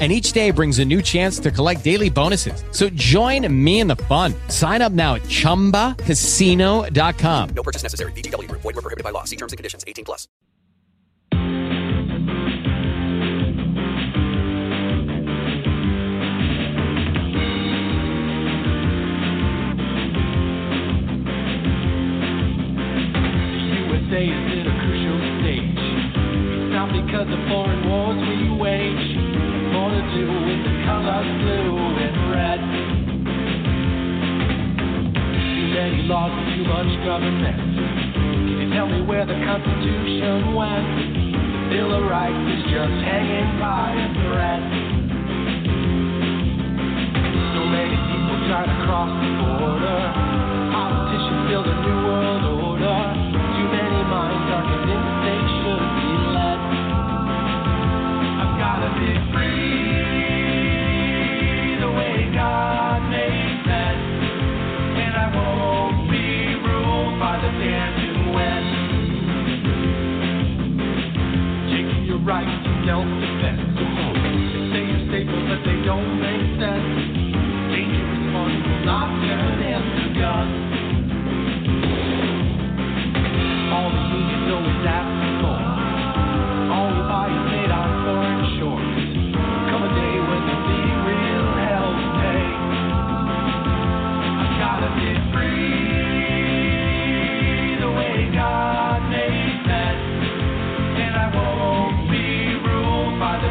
and each day brings a new chance to collect daily bonuses. So join me in the fun. Sign up now at ChumbaCasino.com. No purchase necessary. VGW. Void were prohibited by law. See terms and conditions. 18 plus. USA is in a crucial stage. It's not because of foreign wars we wage, more to do with the colors blue and red. Too many laws and too much government. Can you tell me where the Constitution went? The Bill of Rights is just hanging by a thread. So many people try to cross the border. Politicians build a new world order. By the sense. Thinking that guns. All the for. All is made on foreign shores. God made. And I won't be ruled by the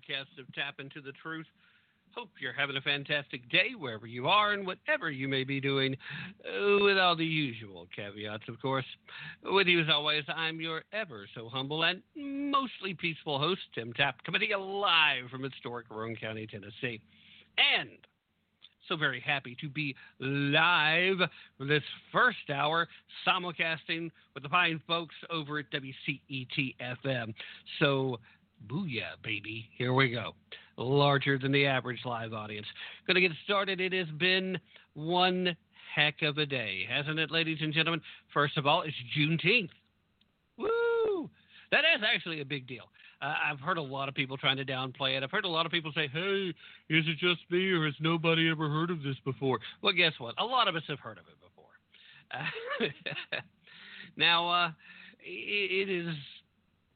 broadcast of Tap Into the Truth. Hope you're having a fantastic day wherever you are and whatever you may be doing, uh, with all the usual caveats, of course. With you, as always, I'm your ever so humble and mostly peaceful host, Tim Tap, coming live from historic Roane County, Tennessee. And so very happy to be live for this first hour, simulcasting with the fine folks over at WCET FM. So, booyah, baby. Here we go. Larger than the average live audience. Going to get started. It has been one heck of a day, hasn't it, ladies and gentlemen? First of all, it's Juneteenth. Woo! That is actually a big deal. Uh, I've heard a lot of people trying to downplay it. I've heard a lot of people say, hey, is it just me or has nobody ever heard of this before? Well, guess what? A lot of us have heard of it before. Uh, now, uh, it, it is.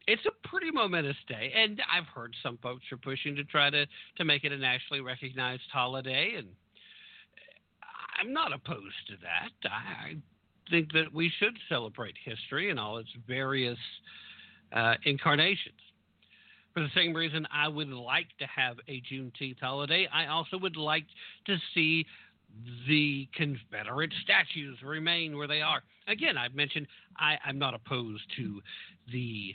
It's a pretty momentous day, and I've heard some folks are pushing to try to, to make it a nationally recognized holiday, and I'm not opposed to that. I think that we should celebrate history in all its various uh, incarnations. For the same reason, I would like to have a Juneteenth holiday. I also would like to see the Confederate statues remain where they are. Again, I've mentioned I, I'm not opposed to the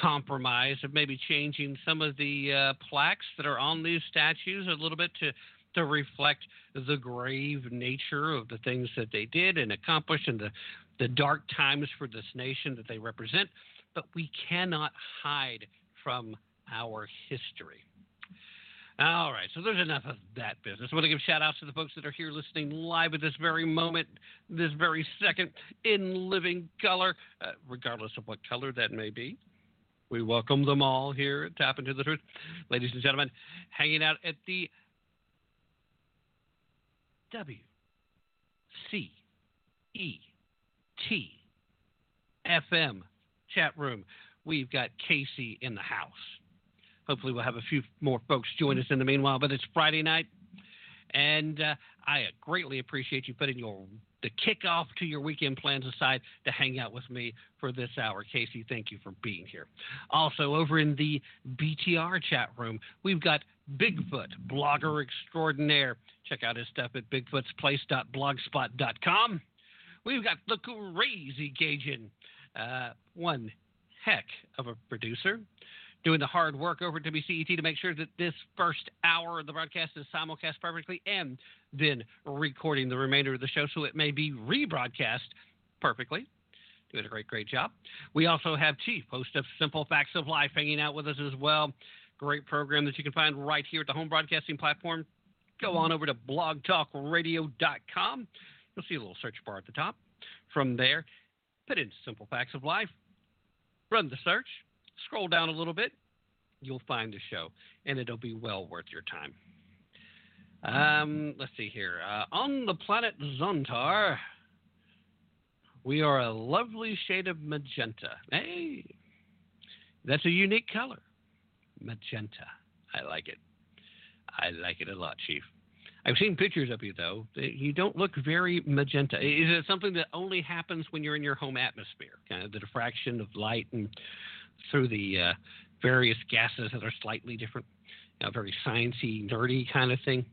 compromise of maybe changing some of the uh, plaques that are on these statues a little bit to to reflect the grave nature of the things that they did and accomplished and the the dark times for this nation that they represent. But we cannot hide from our history. All right, so there's enough of that business. I want to give shout outs to the folks that are here listening live at this very moment, this very second, in living color, uh, regardless of what color that may be. We welcome them all here at Tap Into the Truth. Ladies and gentlemen, hanging out at the W C E T F M chat room. We've got Casey in the house. Hopefully, we'll have a few more folks join us in the meanwhile. But it's Friday night, and uh, I greatly appreciate you putting your the kickoff to your weekend plans aside to hang out with me for this hour. Casey, thank you for being here. Also, over in the BTR chat room, we've got Bigfoot, blogger extraordinaire. Check out his stuff at bigfootsplace.blogspot.com. We've got the crazy Cajun, uh, one heck of a producer, doing the hard work over at WCET to make sure that this first hour of the broadcast is simulcast perfectly and then recording the remainder of the show so it may be rebroadcast perfectly. Doing a great, great job. We also have Chief, host of Simple Facts of Life, hanging out with us as well. Great program that you can find right here at the home broadcasting platform. Go on over to blogtalkradio.com. You'll see a little search bar at the top. From there, put in Simple Facts of Life, run the search, scroll down a little bit, you'll find the show, and it'll be well worth your time. Um, let's see here. Uh, on the planet Zontar, we are a lovely shade of magenta. Hey, that's a unique color. Magenta. I like it. I like it a lot, Chief. I've seen pictures of you though. You don't look very magenta. Is it something that only happens when you're in your home atmosphere? Kind of the diffraction of light and through the uh, various gases that are slightly different. You know, very sciencey, nerdy kind of thing.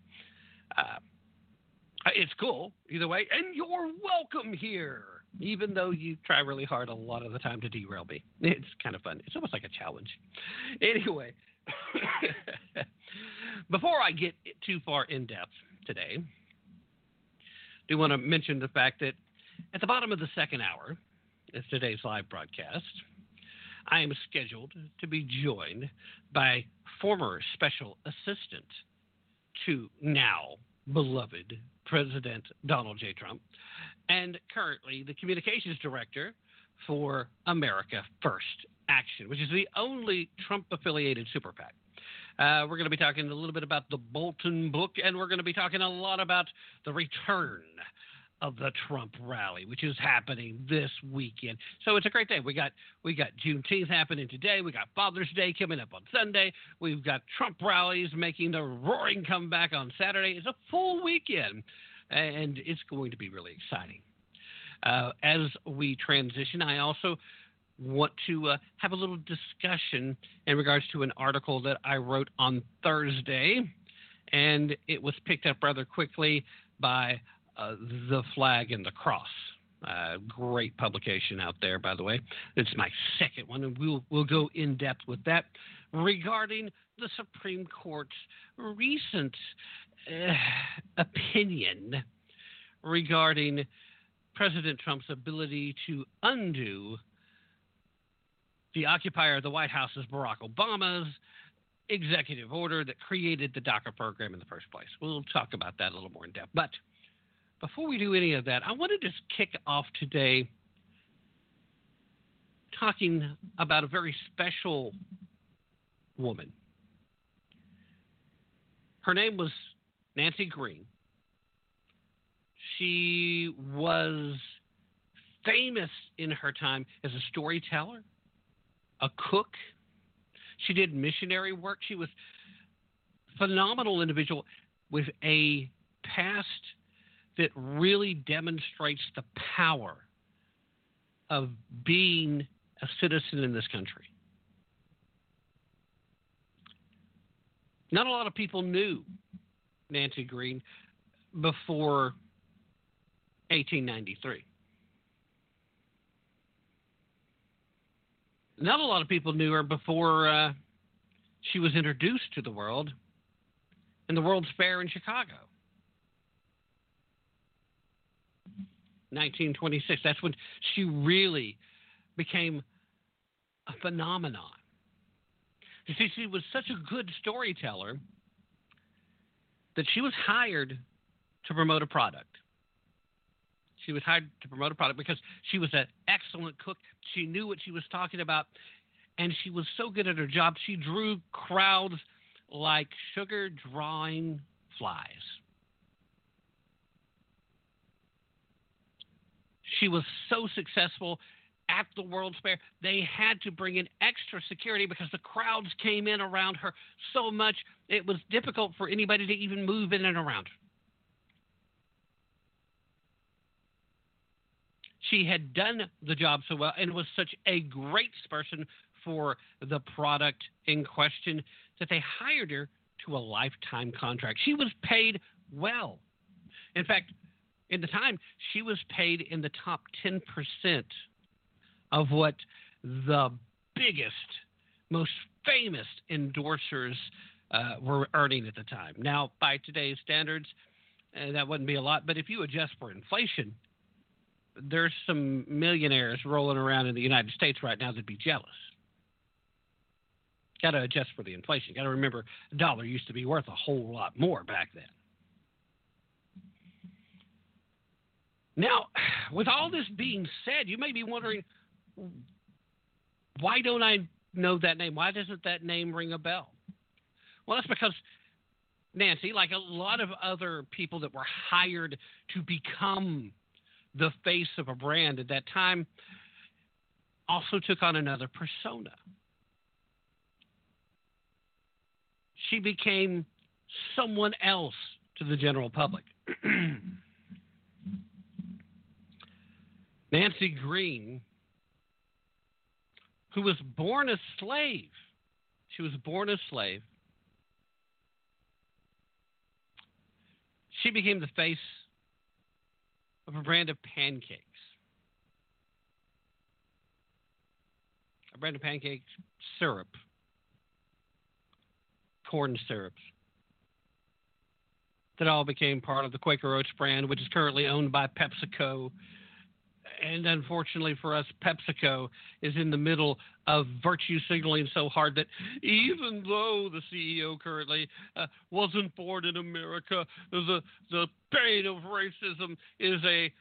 Uh, it's cool either way, and you're welcome here. Even though you try really hard a lot of the time to derail me, it's kind of fun. It's almost like a challenge. Anyway, before I get too far in depth today, I do want to mention the fact that at the bottom of the second hour of today's live broadcast, I am scheduled to be joined by former special assistant to now beloved President Donald J. Trump and currently the communications director for America First Action, which is the only Trump affiliated super PAC. Uh, we're going to be talking a little bit about the Bolton book, and we're going to be talking a lot about the return of the Trump rally, which is happening this weekend. So it's a great day. We got we got Juneteenth happening today. We got Father's Day coming up on Sunday. We've got Trump rallies making the roaring comeback on Saturday. It's a full weekend, and it's going to be really exciting. Uh, as we transition, I also want to uh, have a little discussion in regards to an article that I wrote on Thursday, and it was picked up rather quickly by uh, The Flag and the Cross. Uh, great publication out there, by the way. It's my second one, and we'll we'll go in depth with that regarding the Supreme Court's recent uh, opinion regarding President Trump's ability to undo the occupier of the White House is Barack Obama's executive order that created the DACA program in the first place. We'll talk about that a little more in depth. But before we do any of that, I want to just kick off today talking about a very special woman. Her name was Nancy Green. She was famous in her time as a storyteller, a cook. She did missionary work. She was phenomenal individual with a past that really demonstrates the power of being a citizen in this country. Not a lot of people knew Nancy Green before 1893. not a lot of people knew her before uh, she was introduced to the world in the World's Fair in Chicago. 1926. That's when she really became a phenomenon. You see, she was such a good storyteller that she was hired to promote a product. She was hired to promote a product because she was an excellent cook. She knew what she was talking about, and she was so good at her job. She drew crowds like sugar drawing flies. She was so successful at the World's Fair, they had to bring in extra security because the crowds came in around her so much it was difficult for anybody to even move in and around. She had done the job so well and was such a great person for the product in question that they hired her to a lifetime contract. She was paid well. In fact, in the time, she was paid in the top 10% of what the biggest, most famous endorsers uh, were earning at the time. Now, by today's standards, uh, that wouldn't be a lot, but if you adjust for inflation, there's some millionaires rolling around in the United States right now that'd be jealous. Got to adjust for the inflation. Got to remember, a dollar used to be worth a whole lot more back then. Now, with all this being said, you may be wondering, why don't I know that name? Why doesn't that name ring a bell? Well, that's because Nancy, like a lot of other people that were hired to become the face of a brand at that time, also took on another persona. She became someone else to the general public. Nancy Green, who was born a slave, she was born a slave. She became the face of a brand of pancakes. A brand of pancakes, syrup, corn syrups that all became part of the Quaker Oats brand, which is currently owned by PepsiCo and unfortunately for us, PepsiCo is in the middle of virtue signaling so hard that even though the CEO currently uh, wasn't born in America, the the pain of racism is a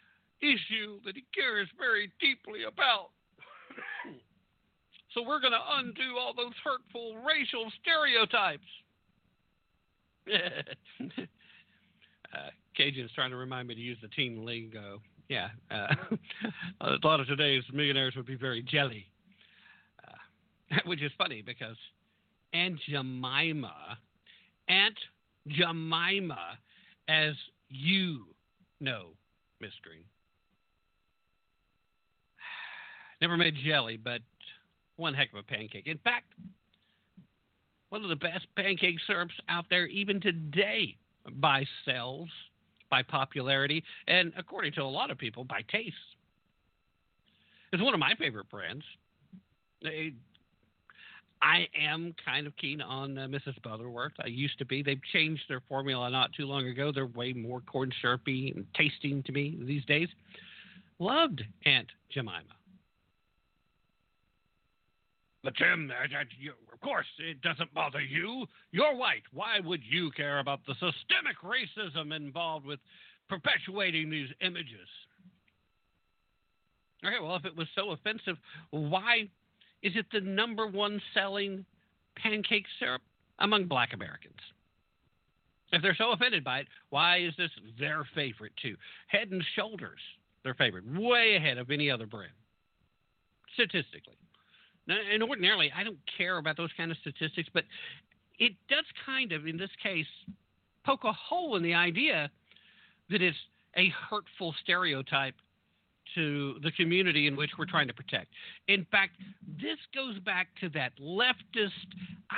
issue that he cares very deeply about. so we're going to undo all those hurtful racial stereotypes. uh, Cajun's trying to remind me to use the teen lingo yeah, uh, a lot of today's millionaires would be very jelly, uh, which is funny because Aunt Jemima, Aunt Jemima, as you know, Miss Green, never made jelly, but one heck of a pancake. In fact, one of the best pancake syrups out there even today by cells by popularity, and according to a lot of people, by taste. It's one of my favorite brands. I am kind of keen on uh, Mrs. Butterworth. I used to be. They've changed their formula not too long ago. They're way more corn syrupy and tasting to me these days. Loved Aunt Jemima. But Tim, uh, uh, of course, it doesn't bother you. You're white. Why would you care about the systemic racism involved with perpetuating these images? Okay, well, if it was so offensive, why is it the number one selling pancake syrup among black Americans? If they're so offended by it, why is this their favorite too? Head and shoulders, their favorite, way ahead of any other brand, statistically. And ordinarily, I don't care about those kind of statistics, but it does kind of, in this case, poke a hole in the idea that it's a hurtful stereotype to the community in which we're trying to protect. In fact, this goes back to that leftist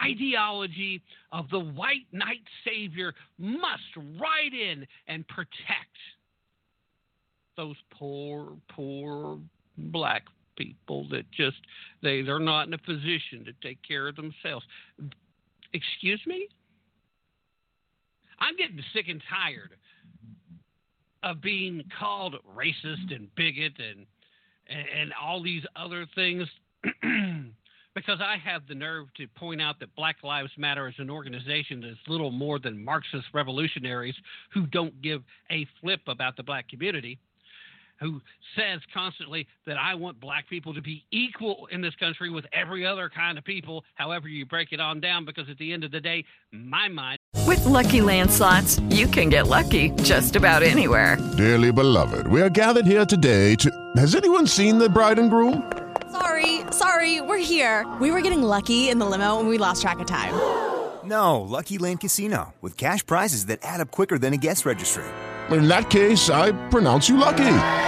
ideology of the white knight savior must ride in and protect those poor, poor black people that just they they're not in a position to take care of themselves. Excuse me? I'm getting sick and tired of being called racist and bigot and and, and all these other things because I have the nerve to point out that Black Lives Matter is an organization that's little more than Marxist revolutionaries who don't give a flip about the black community who says constantly that I want black people to be equal in this country with every other kind of people, however you break it on down, because at the end of the day, my mind. With Lucky Land slots, you can get lucky just about anywhere. Dearly beloved, we are gathered here today to. Has anyone seen the bride and groom? Sorry, sorry, we're here. We were getting lucky in the limo and we lost track of time. No, Lucky Land Casino, with cash prizes that add up quicker than a guest registry. In that case, I pronounce you lucky.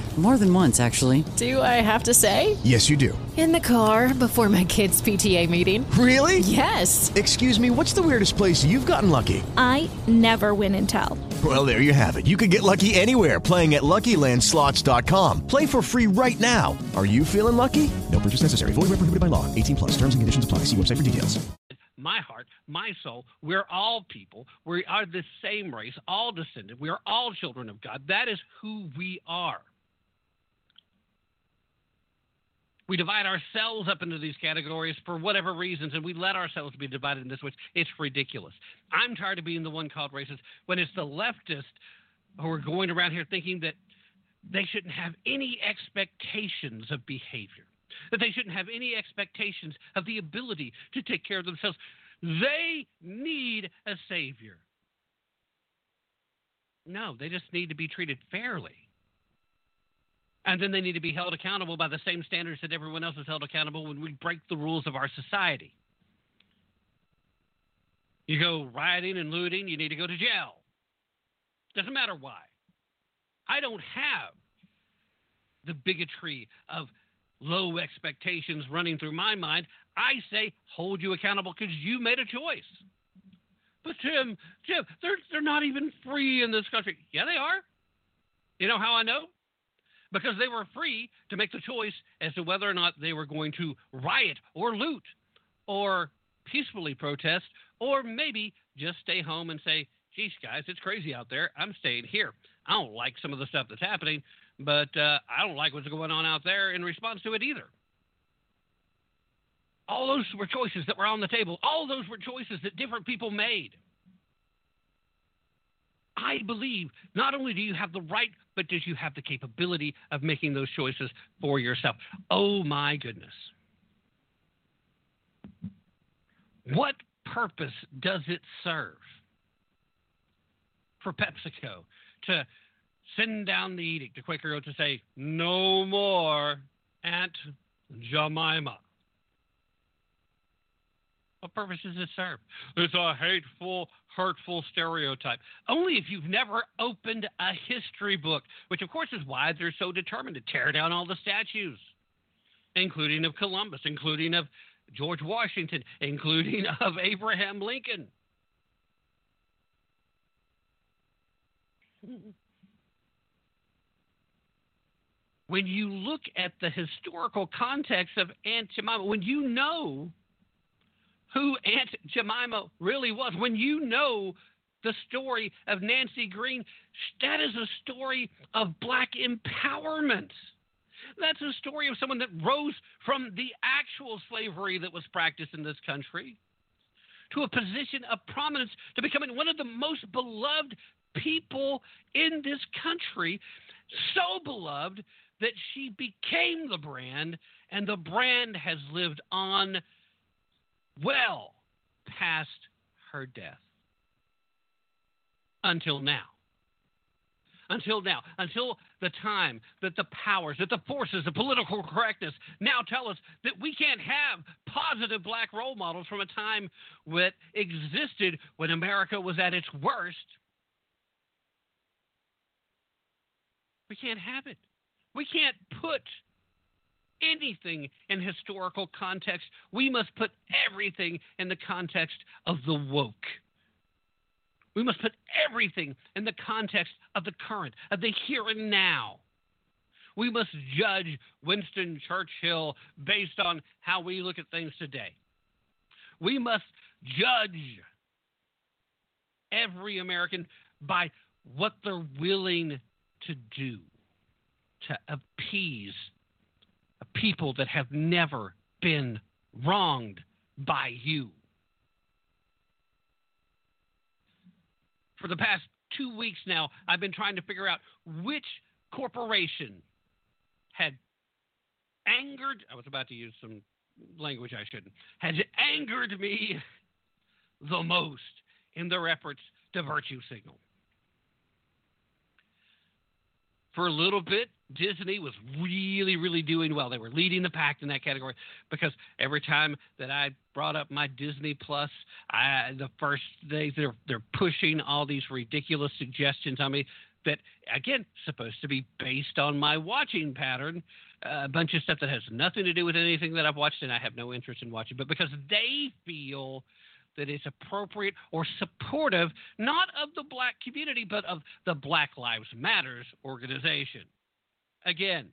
More than once, actually. Do I have to say? Yes, you do. In the car before my kids' PTA meeting. Really? Yes. Excuse me, what's the weirdest place you've gotten lucky? I never win and tell. Well, there you have it. You can get lucky anywhere playing at LuckyLandSlots.com. Play for free right now. Are you feeling lucky? No purchase necessary. Void where prohibited by law. 18 plus. Terms and conditions apply. See website for details. My heart, my soul, we're all people. We are the same race, all descended. We are all children of God. That is who we are. We divide ourselves up into these categories for whatever reasons, and we let ourselves be divided in this way. It's ridiculous. I'm tired of being the one called racist when it's the leftists who are going around here thinking that they shouldn't have any expectations of behavior, that they shouldn't have any expectations of the ability to take care of themselves. They need a savior. No, they just need to be treated fairly. And then they need to be held accountable by the same standards that everyone else is held accountable when we break the rules of our society. You go rioting and looting, you need to go to jail. Doesn't matter why. I don't have the bigotry of low expectations running through my mind. I say hold you accountable because you made a choice. But Jim, Jim, they're they're not even free in this country. Yeah, they are. You know how I know? Because they were free to make the choice as to whether or not they were going to riot or loot or peacefully protest or maybe just stay home and say, geez, guys, it's crazy out there. I'm staying here. I don't like some of the stuff that's happening, but uh, I don't like what's going on out there in response to it either. All those were choices that were on the table. All those were choices that different people made. I believe not only do you have the right, but do you have the capability of making those choices for yourself. Oh my goodness. What purpose does it serve for PepsiCo to send down the edict to Quaker Oats to say, no more Aunt Jemima? What purpose does it serve? It's a hateful, hurtful stereotype. Only if you've never opened a history book, which of course is why they're so determined to tear down all the statues, including of Columbus, including of George Washington, including of Abraham Lincoln. When you look at the historical context of Aunt Jemima, when you know who Aunt Jemima really was, when you know the story of Nancy Green, that is a story of black empowerment. That's a story of someone that rose from the actual slavery that was practiced in this country to a position of prominence to becoming one of the most beloved people in this country. So beloved that she became the brand, and the brand has lived on well past her death. Until now. Until now. Until the time that the powers, that the forces of political correctness now tell us that we can't have positive black role models from a time that existed when America was at its worst. We can't have it. We can't put anything in historical context. We must put everything in the context of the woke. We must put everything in the context of the current, of the here and now. We must judge Winston Churchill based on how we look at things today. We must judge every American by what they're willing to do to appease people that have never been wronged by you. For the past two weeks now, I've been trying to figure out which corporation had angered, I was about to use some language I shouldn't, has angered me the most in their efforts to virtue signal. For a little bit, Disney was really, really doing well. They were leading the pack in that category because every time that I brought up my Disney Plus, I, the first days they're they're pushing all these ridiculous suggestions on me that again supposed to be based on my watching pattern uh, a bunch of stuff that has nothing to do with anything that I've watched and I have no interest in watching, but because they feel that it's appropriate or supportive, not of the black community, but of the Black Lives Matters organization. Again,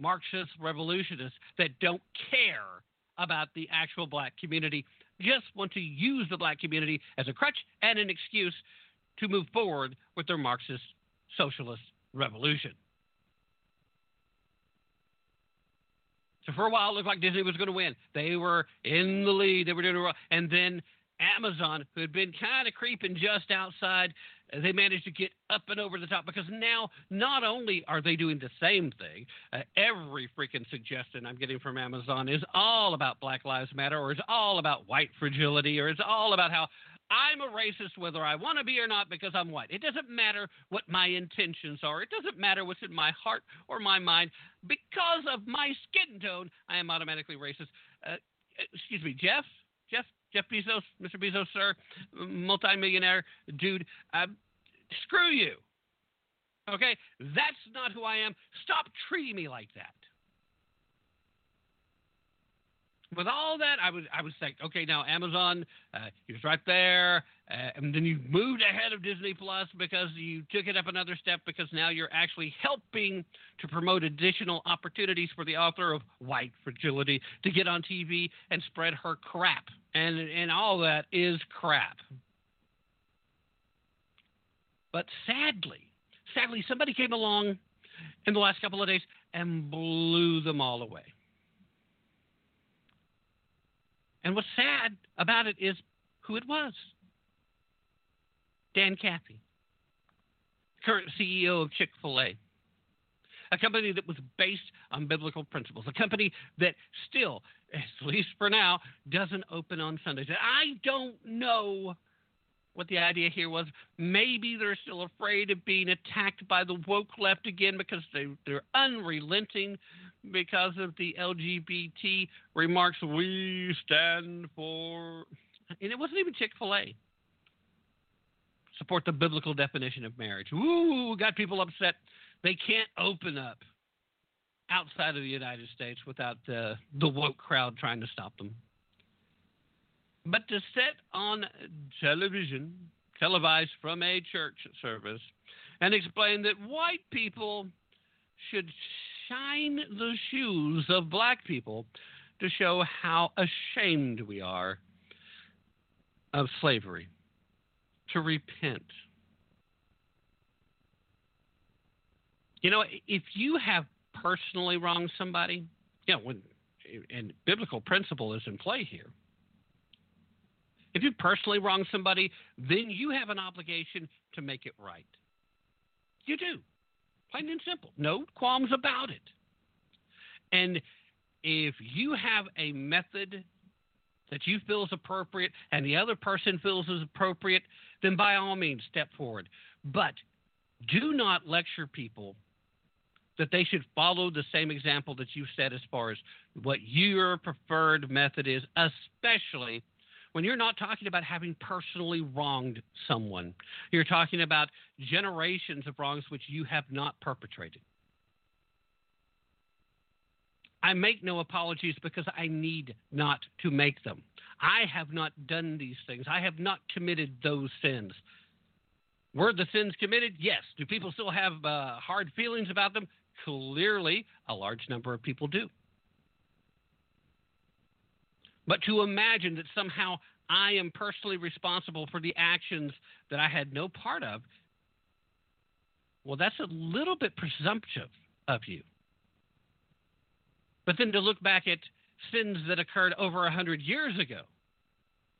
Marxist revolutionists that don't care about the actual black community, just want to use the black community as a crutch and an excuse to move forward with their Marxist socialist revolution. So for a while, it looked like Disney was going to win. They were in the lead. They were doing well. And then Amazon, who had been kind of creeping just outside, they managed to get up and over the top because now not only are they doing the same thing, uh, every freaking suggestion I'm getting from Amazon is all about Black Lives Matter or is all about white fragility or it's all about how I'm a racist whether I want to be or not because I'm white. It doesn't matter what my intentions are. It doesn't matter what's in my heart or my mind. Because of my skin tone, I am automatically racist. Uh, excuse me, Jeff? Jeff? Jeff Bezos? Mr. Bezos, sir? Multimillionaire dude? Uh, screw you. Okay? That's not who I am. Stop treating me like that. With all that, I was I was like, okay, now Amazon, uh, was right there, uh, and then you moved ahead of Disney Plus because you took it up another step because now you're actually helping to promote additional opportunities for the author of White Fragility to get on TV and spread her crap, and and all that is crap. But sadly, sadly, somebody came along in the last couple of days and blew them all away. And what's sad about it is who it was Dan Cathy, current CEO of Chick fil A, a company that was based on biblical principles, a company that still, at least for now, doesn't open on Sundays. I don't know what the idea here was. Maybe they're still afraid of being attacked by the woke left again because they, they're unrelenting because of the LGBT remarks. We stand for, and it wasn't even Chick fil A. Support the biblical definition of marriage. Ooh, got people upset. They can't open up outside of the United States without uh, the woke crowd trying to stop them. But to sit on television, televised from a church service, and explain that white people should shine the shoes of black people to show how ashamed we are of slavery, to repent. You know, if you have personally wronged somebody, you know, when and biblical principle is in play here. If you personally wrong somebody, then you have an obligation to make it right. You do. Plain and simple. No qualms about it. And if you have a method that you feel is appropriate and the other person feels is appropriate, then by all means step forward. But do not lecture people that they should follow the same example that you set as far as what your preferred method is, especially when you're not talking about having personally wronged someone, you're talking about generations of wrongs which you have not perpetrated. I make no apologies because I need not to make them. I have not done these things. I have not committed those sins. Were the sins committed? Yes. Do people still have uh, hard feelings about them? Clearly, a large number of people do. But to imagine that somehow I am personally responsible for the actions that I had no part of, well, that's a little bit presumptive of you. But then to look back at sins that occurred over a hundred years ago,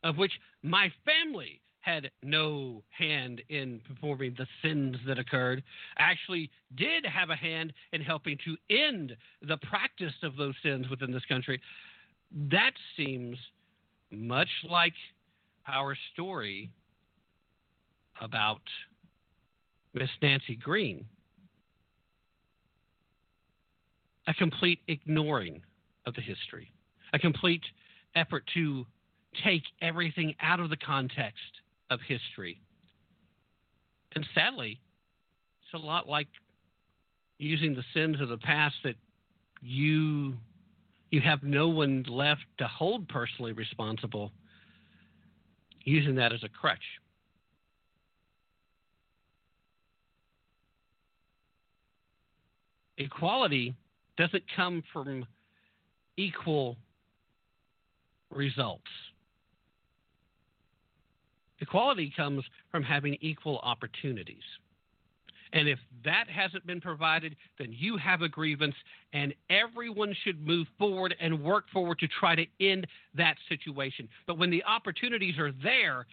of which my family had no hand in performing the sins that occurred, actually did have a hand in helping to end the practice of those sins within this country. That seems much like our story about Miss Nancy Green. A complete ignoring of the history, a complete effort to take everything out of the context of history. And sadly, it's a lot like using the sins of the past that you you have no one left to hold personally responsible using that as a crutch. Equality doesn't come from equal results. Equality comes from having equal opportunities. And if that hasn't been provided, then you have a grievance, and everyone should move forward and work forward to try to end that situation. But when the opportunities are there,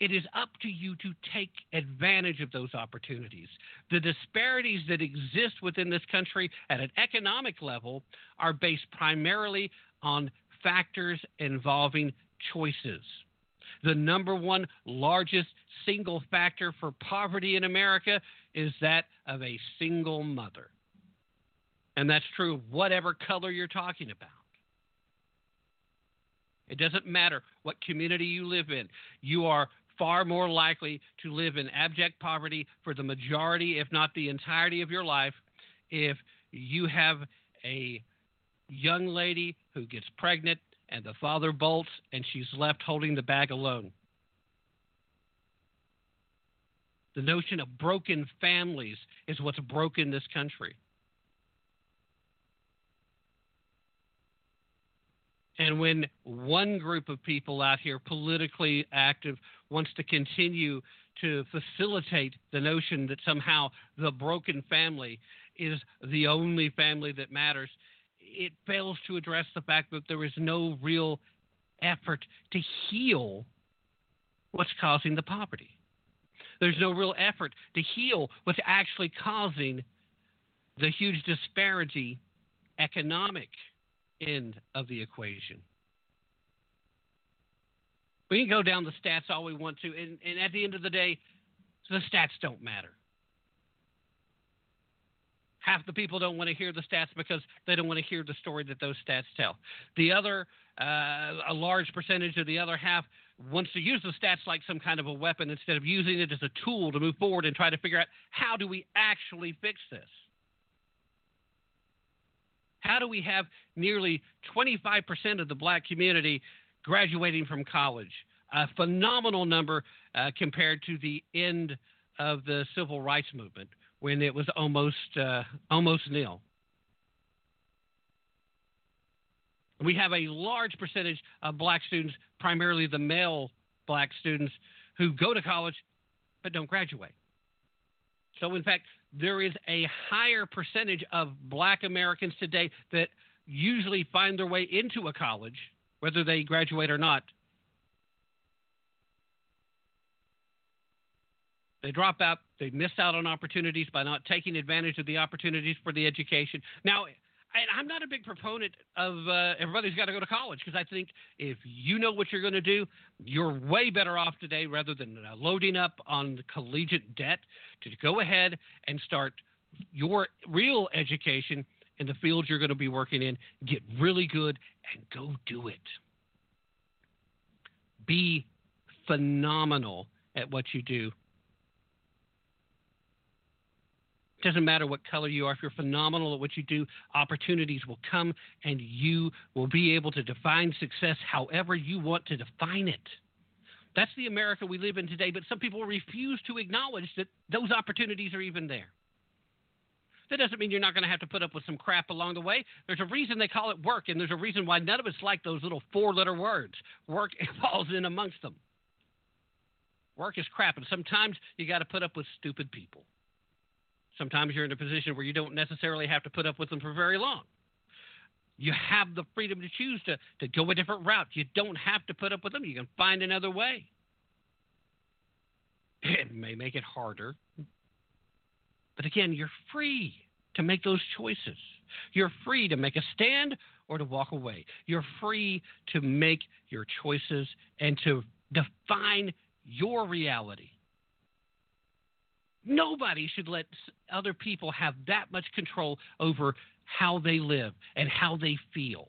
it is up to you to take advantage of those opportunities. The disparities that exist within this country at an economic level are based primarily on factors involving choices the number one largest single factor for poverty in America is that of a single mother. And that's true of whatever color you're talking about. It doesn't matter what community you live in. You are far more likely to live in abject poverty for the majority, if not the entirety of your life, if you have a young lady who gets pregnant and the father bolts, and she's left holding the bag alone. The notion of broken families is what's broken this country. And when one group of people out here, politically active, wants to continue to facilitate the notion that somehow the broken family is the only family that matters, it fails to address the fact that there is no real effort to heal what's causing the poverty. There's no real effort to heal what's actually causing the huge disparity economic end of the equation. We can go down the stats all we want to, and, and at the end of the day, the stats don't matter half the people don't want to hear the stats because they don't want to hear the story that those stats tell. The other, uh, a large percentage of the other half wants to use the stats like some kind of a weapon instead of using it as a tool to move forward and try to figure out how do we actually fix this. How do we have nearly 25% of the black community graduating from college? A phenomenal number uh, compared to the end of the civil rights movement, when it was almost uh, almost nil. We have a large percentage of black students, primarily the male black students, who go to college but don't graduate. So, in fact, there is a higher percentage of black Americans today that usually find their way into a college, whether they graduate or not, They drop out. They miss out on opportunities by not taking advantage of the opportunities for the education. Now, I'm not a big proponent of uh, everybody's got to go to college because I think if you know what you're going to do, you're way better off today rather than uh, loading up on collegiate debt to go ahead and start your real education in the field you're going to be working in. Get really good and go do it. Be phenomenal at what you do. It doesn't matter what color you are. If you're phenomenal at what you do, opportunities will come and you will be able to define success however you want to define it. That's the America we live in today, but some people refuse to acknowledge that those opportunities are even there. That doesn't mean you're not going to have to put up with some crap along the way. There's a reason they call it work, and there's a reason why none of us like those little four letter words. Work falls in amongst them. Work is crap, and sometimes you got to put up with stupid people. Sometimes you're in a position where you don't necessarily have to put up with them for very long. You have the freedom to choose to, to go a different route. You don't have to put up with them. You can find another way. It may make it harder. But again, you're free to make those choices. You're free to make a stand or to walk away. You're free to make your choices and to define your reality. Nobody should let other people have that much control over how they live and how they feel.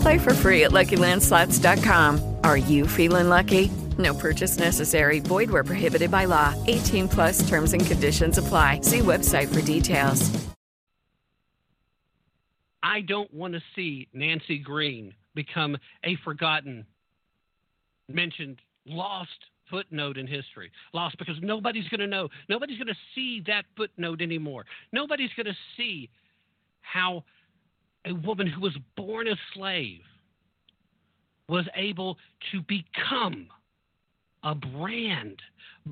Play for free at LuckyLandSlots.com. Are you feeling lucky? No purchase necessary. Void where prohibited by law. 18 plus terms and conditions apply. See website for details. I don't want to see Nancy Green become a forgotten, mentioned, lost footnote in history. Lost because nobody's going to know. Nobody's going to see that footnote anymore. Nobody's going to see how a woman who was born a slave was able to become a brand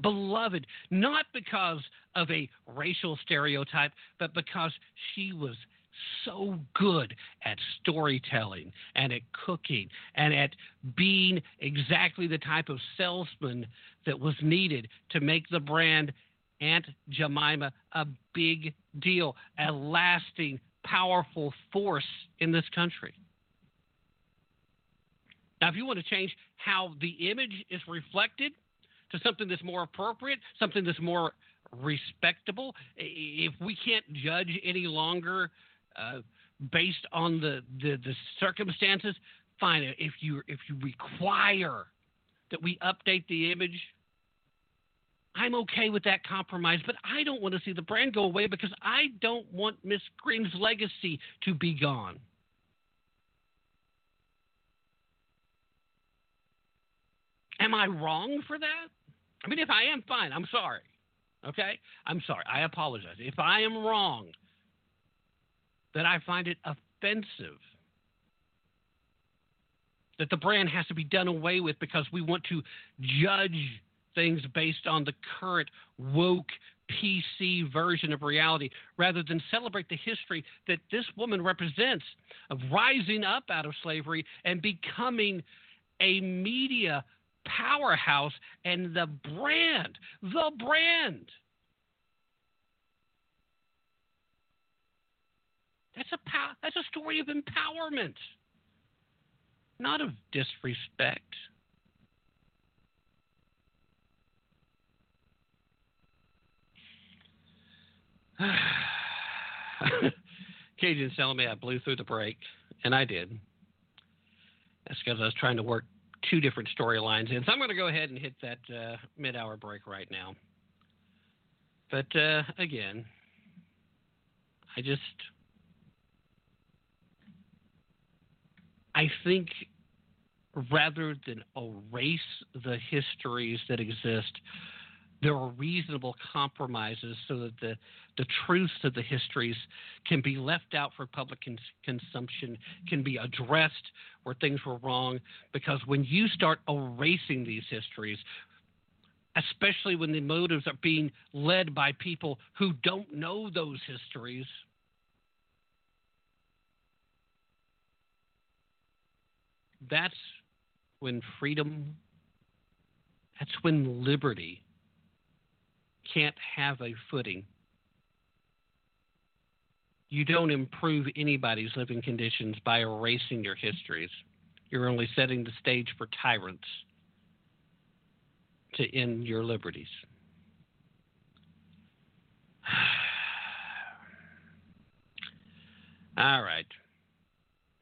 beloved, not because of a racial stereotype, but because she was so good at storytelling and at cooking and at being exactly the type of salesman that was needed to make the brand Aunt Jemima a big deal, a lasting, powerful force in this country. Now, if you want to change how the image is reflected to something that's more appropriate, something that's more respectable, if we can't judge any longer uh, based on the, the, the circumstances, fine. If you if you require that we update the image, I'm okay with that compromise. But I don't want to see the brand go away because I don't want Miss Green's legacy to be gone. Am I wrong for that? I mean, if I am, fine. I'm sorry. Okay? I'm sorry. I apologize. If I am wrong, that I find it offensive that the brand has to be done away with because we want to judge things based on the current woke PC version of reality rather than celebrate the history that this woman represents of rising up out of slavery and becoming a media powerhouse and the brand, the brand. That's a pow- that's a story of empowerment, not of disrespect. Cajun's telling me I blew through the break, and I did. That's because I was trying to work two different storylines in. So I'm going to go ahead and hit that uh, mid hour break right now. But uh, again, I just. I think rather than erase the histories that exist, there are reasonable compromises so that the, the truths of the histories can be left out for public cons- consumption, can be addressed where things were wrong. Because when you start erasing these histories, especially when the motives are being led by people who don't know those histories, that's when freedom, that's when liberty can't have a footing. You don't improve anybody's living conditions by erasing your histories. You're only setting the stage for tyrants to end your liberties. All right.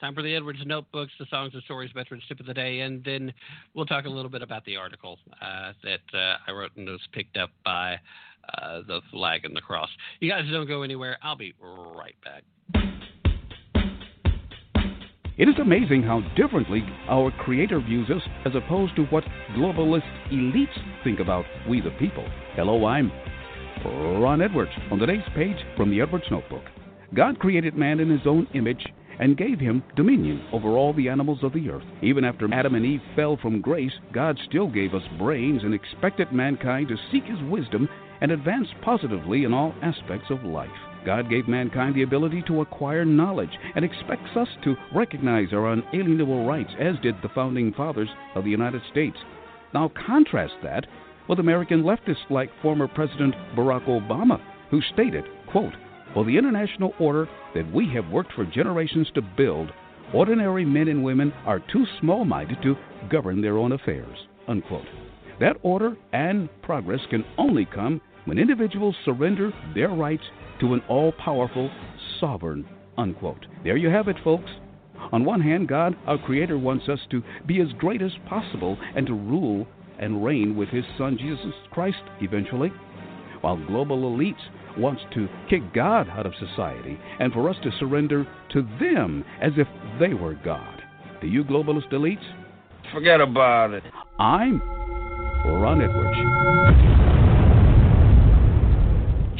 Time for the Edwards Notebooks, the songs and stories, veterans tip of the day, and then we'll talk a little bit about the article uh, that uh, I wrote and was picked up by uh, the flag and the cross. You guys don't go anywhere. I'll be right back. It is amazing how differently our Creator views us as opposed to what globalist elites think about we the people. Hello, I'm Ron Edwards. On today's page from the Edwards Notebook, God created man in his own image and gave him dominion over all the animals of the earth. Even after Adam and Eve fell from grace, God still gave us brains and expected mankind to seek his wisdom and advance positively in all aspects of life. God gave mankind the ability to acquire knowledge and expects us to recognize our unalienable rights, as did the founding fathers of the United States. Now, contrast that with American leftists like former President Barack Obama, who stated, quote, For the international order that we have worked for generations to build, ordinary men and women are too small minded to govern their own affairs. Unquote. That order and progress can only come when individuals surrender their rights to an all powerful sovereign. Unquote. There you have it, folks. On one hand, God, our Creator, wants us to be as great as possible and to rule and reign with His Son Jesus Christ eventually, while global elites wants to kick God out of society and for us to surrender to them as if they were God. Do you globalist elites? Forget about it. I'm Ron Edwards.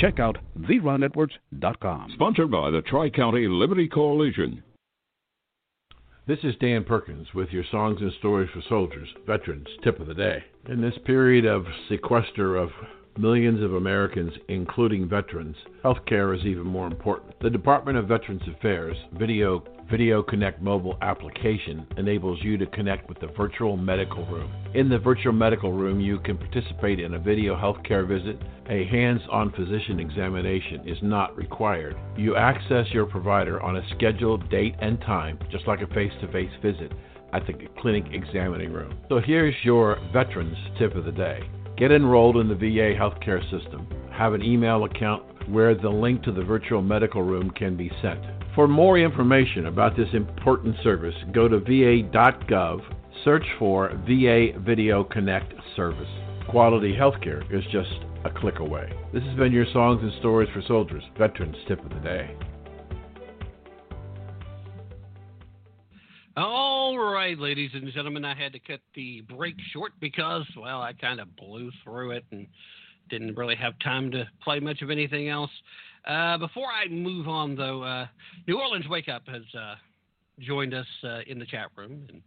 Check out theronedwards.com. Sponsored by the Tri County Liberty Coalition. This is Dan Perkins with your Songs and Stories for Soldiers, Veterans Tip of the Day. In this period of sequester of millions of Americans, including veterans, healthcare is even more important. The Department of Veterans Affairs Video Video Connect mobile application enables you to connect with the virtual medical room. In the virtual medical room, you can participate in a video healthcare visit. A hands-on physician examination is not required. You access your provider on a scheduled date and time, just like a face-to-face visit at the clinic examining room. So here's your veterans tip of the day. Get enrolled in the VA healthcare system. Have an email account where the link to the virtual medical room can be sent. For more information about this important service, go to va.gov, search for VA Video Connect service. Quality healthcare is just a click away. This has been your Songs and Stories for Soldiers, Veterans Tip of the Day. Oh, All right, ladies and gentlemen, I had to cut the break short because, well, I kind of blew through it and didn't really have time to play much of anything else. Uh, before I move on, though, uh, New Orleans Wake Up has uh, joined us uh, in the chat room and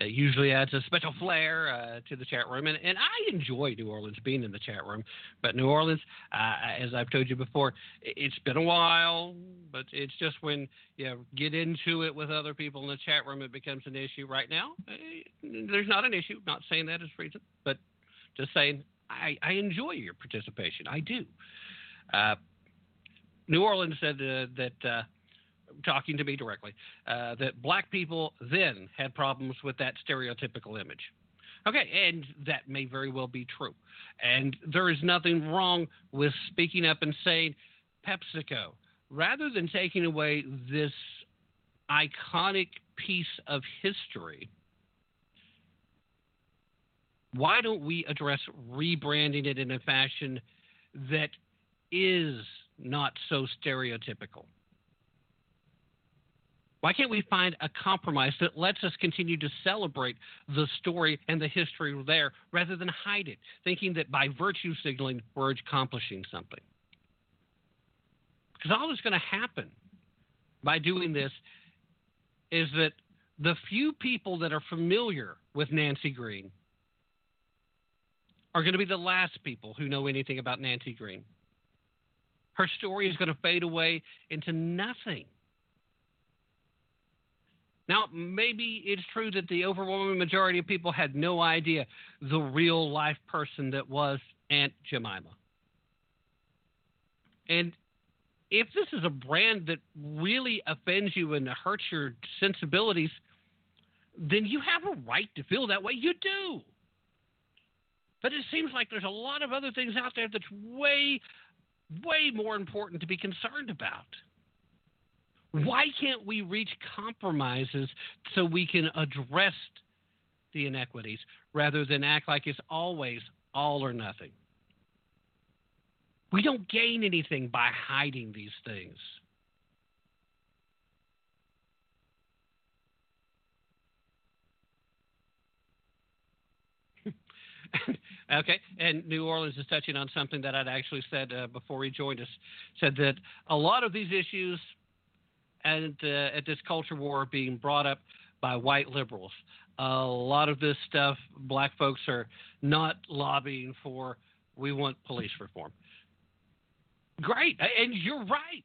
uh, usually adds a special flair uh, to the chat room. And, and I enjoy New Orleans being in the chat room. But New Orleans, as I've told you before, it's been a while, but it's just when you get into it with other people in the chat room, it becomes an issue. Right now, there's not an issue. Not saying that as reason, but just saying I, I enjoy your participation. I do. Uh, New Orleans said uh, that, uh, talking to me directly, uh, that black people then had problems with that stereotypical image. Okay, and that may very well be true. And there is nothing wrong with speaking up and saying, PepsiCo, rather than taking away this iconic piece of history, why don't we address rebranding it in a fashion that is not so stereotypical? Why can't we find a compromise that lets us continue to celebrate the story and the history there rather than hide it, thinking that by virtue signaling we're accomplishing something? Because all that's going to happen by doing this is that the few people that are familiar with Nancy Green are going to be the last people who know anything about Nancy Green. Her story is going to fade away into nothing. Now, maybe it's true that the overwhelming majority of people had no idea the real life person that was Aunt Jemima. And if this is a brand that really offends you and hurts your sensibilities, then you have a right to feel that way. You do. But it seems like there's a lot of other things out there that's way, way more important to be concerned about. Why can't we reach compromises so we can address the inequities rather than act like it's always all or nothing? We don't gain anything by hiding these things. okay, and New Orleans is touching on something that I'd actually said uh, before he joined us. Said that a lot of these issues and uh, at this culture war being brought up by white liberals. A lot of this stuff, black folks are not lobbying for. We want police reform. Great, and you're right.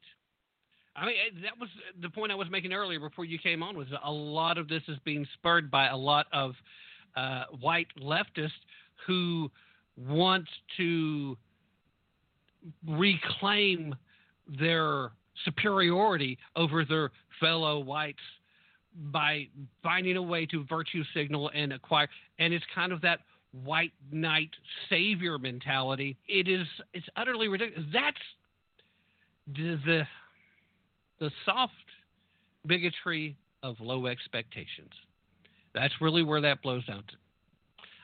I mean, that was the point I was making earlier before you came on. Was a lot of this is being spurred by a lot of uh, white leftists who want to reclaim their superiority over their fellow whites by finding a way to virtue signal and acquire and it's kind of that white knight savior mentality. It is it's utterly ridiculous. That's the the, the soft bigotry of low expectations. That's really where that blows down to.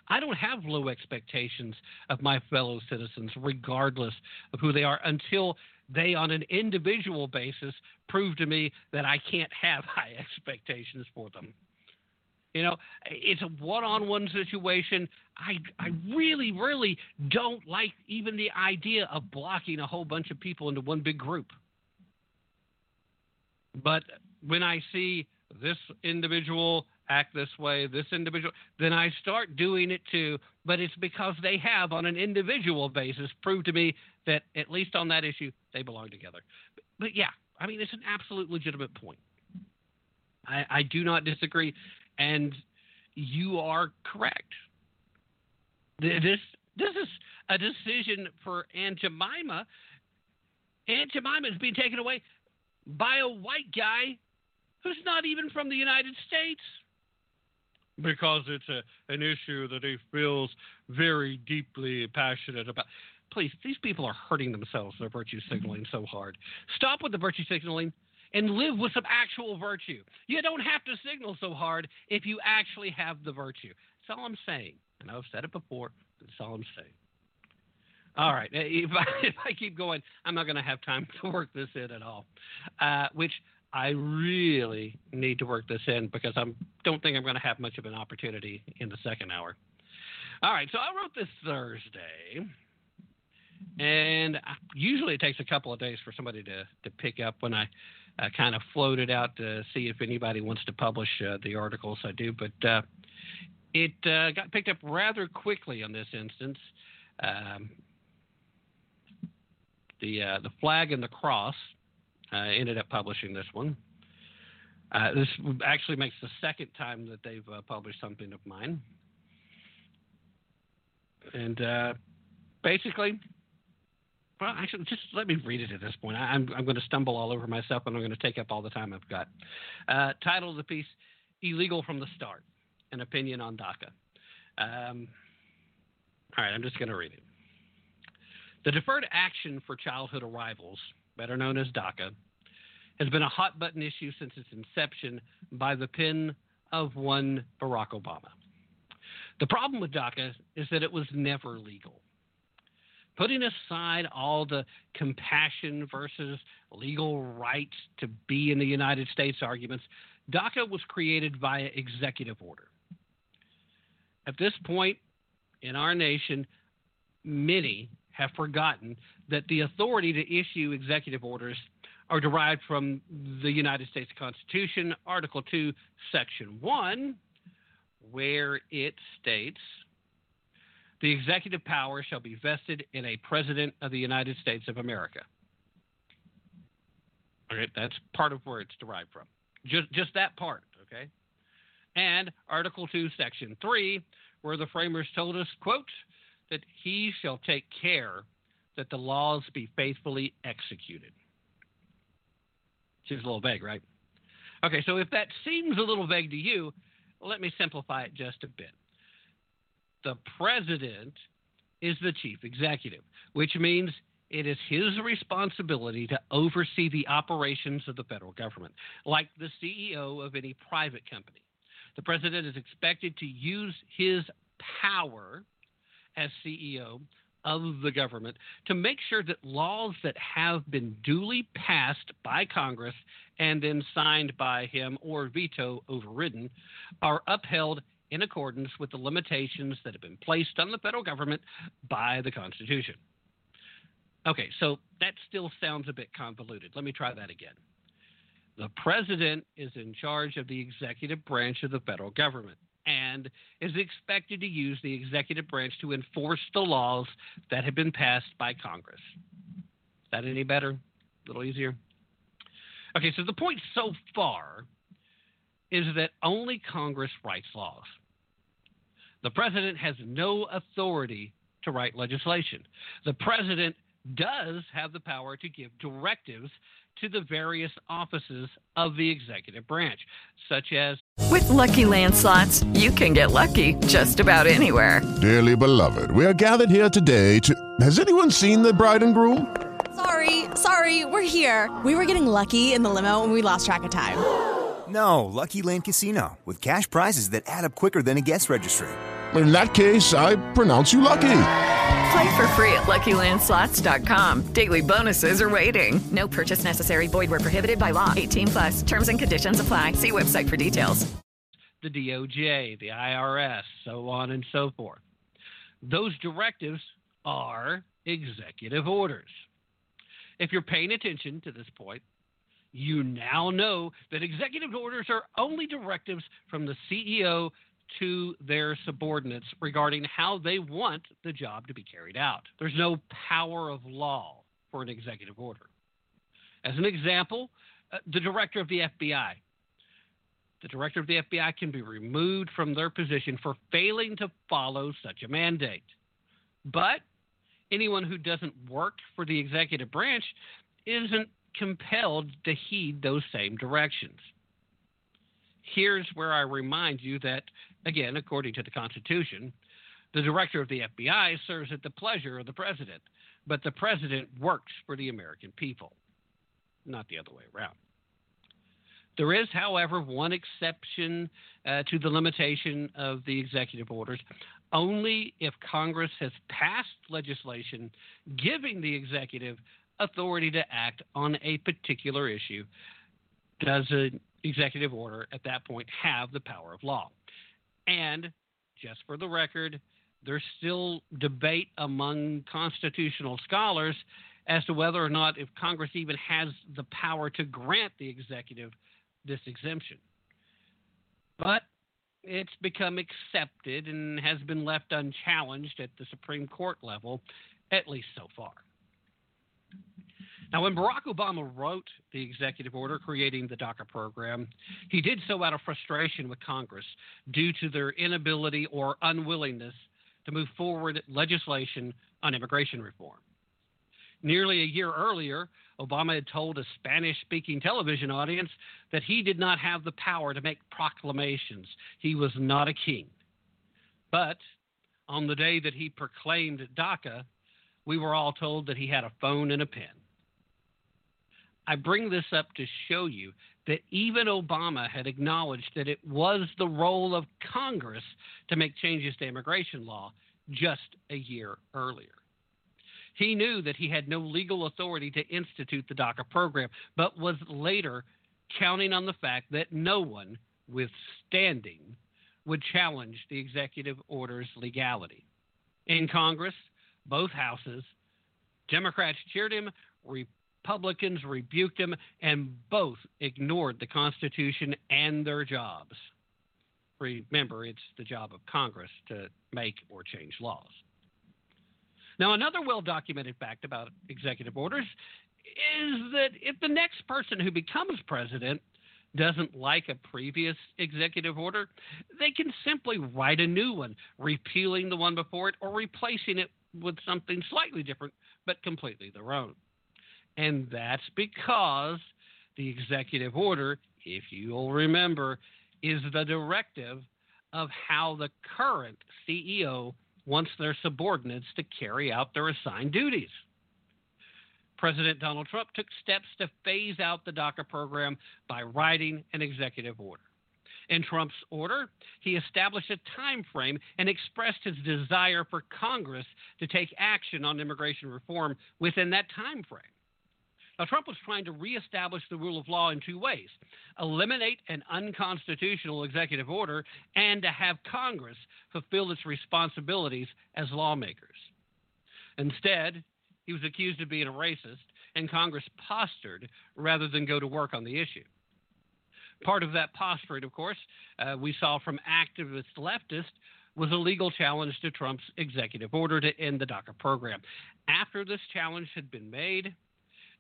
I don't have low expectations of my fellow citizens, regardless of who they are, until they, on an individual basis, prove to me that I can't have high expectations for them. You know, it's a one-on-one situation. I I really really don't like even the idea of blocking a whole bunch of people into one big group. But when I see this individual act this way, this individual, then I start doing it too. But it's because they have, on an individual basis, proved to me that at least on that issue, they belong together. But, but yeah, I mean, it's an absolute legitimate point. I, I do not disagree, and you are correct. This this is a decision for Aunt Jemima. Aunt Jemima is being taken away by a white guy who's not even from the United States because it's a, an issue that he feels very deeply passionate about. Please, these people are hurting themselves. They're virtue signaling so hard. Stop with the virtue signaling and live with some actual virtue. You don't have to signal so hard if you actually have the virtue. That's all I'm saying. And I've said it before. That's all I'm saying. All right. If I, if I keep going, I'm not going to have time to work this in at all. Uh, which I really need to work this in because I don't think I'm going to have much of an opportunity in the second hour. All right, so I wrote this Thursday, and usually it takes a couple of days for somebody to, to pick up when I kind of float it out to see if anybody wants to publish uh, the articles I do, but uh, it uh, got picked up rather quickly on this instance. Um, the uh, the flag and the cross uh, ended up publishing this one. Uh, this actually makes the second time that they've uh, published something of mine. And uh, basically, well, actually, just let me read it at this point. I, am I'm, I'm going to stumble all over myself and I'm going to take up all the time I've got. Uh, title of the piece Illegal from the Start An Opinion on DACA. Um, all right, I'm just going to read it. The Deferred Action for Childhood Arrivals better known as DACA, has been a hot button issue since its inception by the pen of one Barack Obama. The problem with DACA is that it was never legal. Putting aside all the compassion versus legal rights to be in the United States arguments, DACA was created via executive order. At this point in our nation, many have forgotten that the authority to issue executive orders are derived from the United States Constitution, Article 2, Section 1, where it states the executive power shall be vested in a president of the United States of America. Okay, that's part of where it's derived from. Just just that part, okay? And Article 2, Section 3, where the framers told us, quote, that he shall take care that the laws be faithfully executed. Seems a little vague, right? Okay, so if that seems a little vague to you, let me simplify it just a bit. The president is the chief executive, which means it is his responsibility to oversee the operations of the federal government, like the CEO of any private company. The president is expected to use his power as CEO of the government to make sure that laws that have been duly passed by Congress and then signed by him or veto overridden are upheld in accordance with the limitations that have been placed on the federal government by the Constitution. Okay, so that still sounds a bit convoluted. Let me try that again. The president is in charge of the executive branch of the federal government and is expected to use the executive branch to enforce the laws that have been passed by Congress. Is that any better? A little easier? Okay, so the point so far is that only Congress writes laws. The president has no authority to write legislation. The president does have the power to give directives to the various offices of the executive branch, such as With Lucky Land slots, you can get lucky just about anywhere. Dearly beloved, we are gathered here today to. Has anyone seen the bride and groom? Sorry, sorry, we're here. We were getting lucky in the limo and we lost track of time. No, Lucky Land Casino, with cash prizes that add up quicker than a guest registry. In that case, I pronounce you lucky. Play for free at LuckyLandSlots.com. Daily bonuses are waiting. No purchase necessary. Void where prohibited by law. 18 plus. Terms and conditions apply. See website for details. the DOJ, the IRS, so on and so forth. Those directives are executive orders. If you're paying attention to this point, you now know that executive orders are only directives from the CEO to their subordinates regarding how they want the job to be carried out. There's no power of law for an executive order. As an example, uh, the director of the FBI. The director of the FBI can be removed from their position for failing to follow such a mandate. But anyone who doesn't work for the executive branch isn't compelled to heed those same directions. Here's where I remind you that, again, according to the Constitution, the director of the FBI serves at the pleasure of the president, but the president works for the American people, not the other way around. There is, however, one exception uh, to the limitation of the executive orders. Only if Congress has passed legislation giving the executive authority to act on a particular issue does an executive order at that point have the power of law. And just for the record, there's still debate among constitutional scholars as to whether or not if Congress even has the power to grant the executive this exemption. But it's become accepted and has been left unchallenged at the Supreme Court level, at least so far. Now, when Barack Obama wrote the executive order creating the DACA program, he did so out of frustration with Congress due to their inability or unwillingness to move forward legislation on immigration reform. Nearly a year earlier, Obama had told a Spanish speaking television audience that he did not have the power to make proclamations. He was not a king. But on the day that he proclaimed DACA, we were all told that he had a phone and a pen. I bring this up to show you that even Obama had acknowledged that it was the role of Congress to make changes to immigration law just a year earlier. He knew that he had no legal authority to institute the DACA program, but was later counting on the fact that no one with standing would challenge the executive order's legality. In Congress, both houses, Democrats cheered him, Republicans rebuked him, and both ignored the Constitution and their jobs. Remember, it's the job of Congress to make or change laws. Now, another well documented fact about executive orders is that if the next person who becomes president doesn't like a previous executive order, they can simply write a new one, repealing the one before it or replacing it with something slightly different but completely their own. And that's because the executive order, if you'll remember, is the directive of how the current CEO wants their subordinates to carry out their assigned duties. President Donald Trump took steps to phase out the DACA program by writing an executive order. In Trump's order, he established a time frame and expressed his desire for Congress to take action on immigration reform within that time frame. Now, Trump was trying to reestablish the rule of law in two ways eliminate an unconstitutional executive order and to have Congress fulfill its responsibilities as lawmakers. Instead, he was accused of being a racist, and Congress postured rather than go to work on the issue. Part of that posturate, of course, uh, we saw from activist leftists was a legal challenge to Trump's executive order to end the DACA program. After this challenge had been made,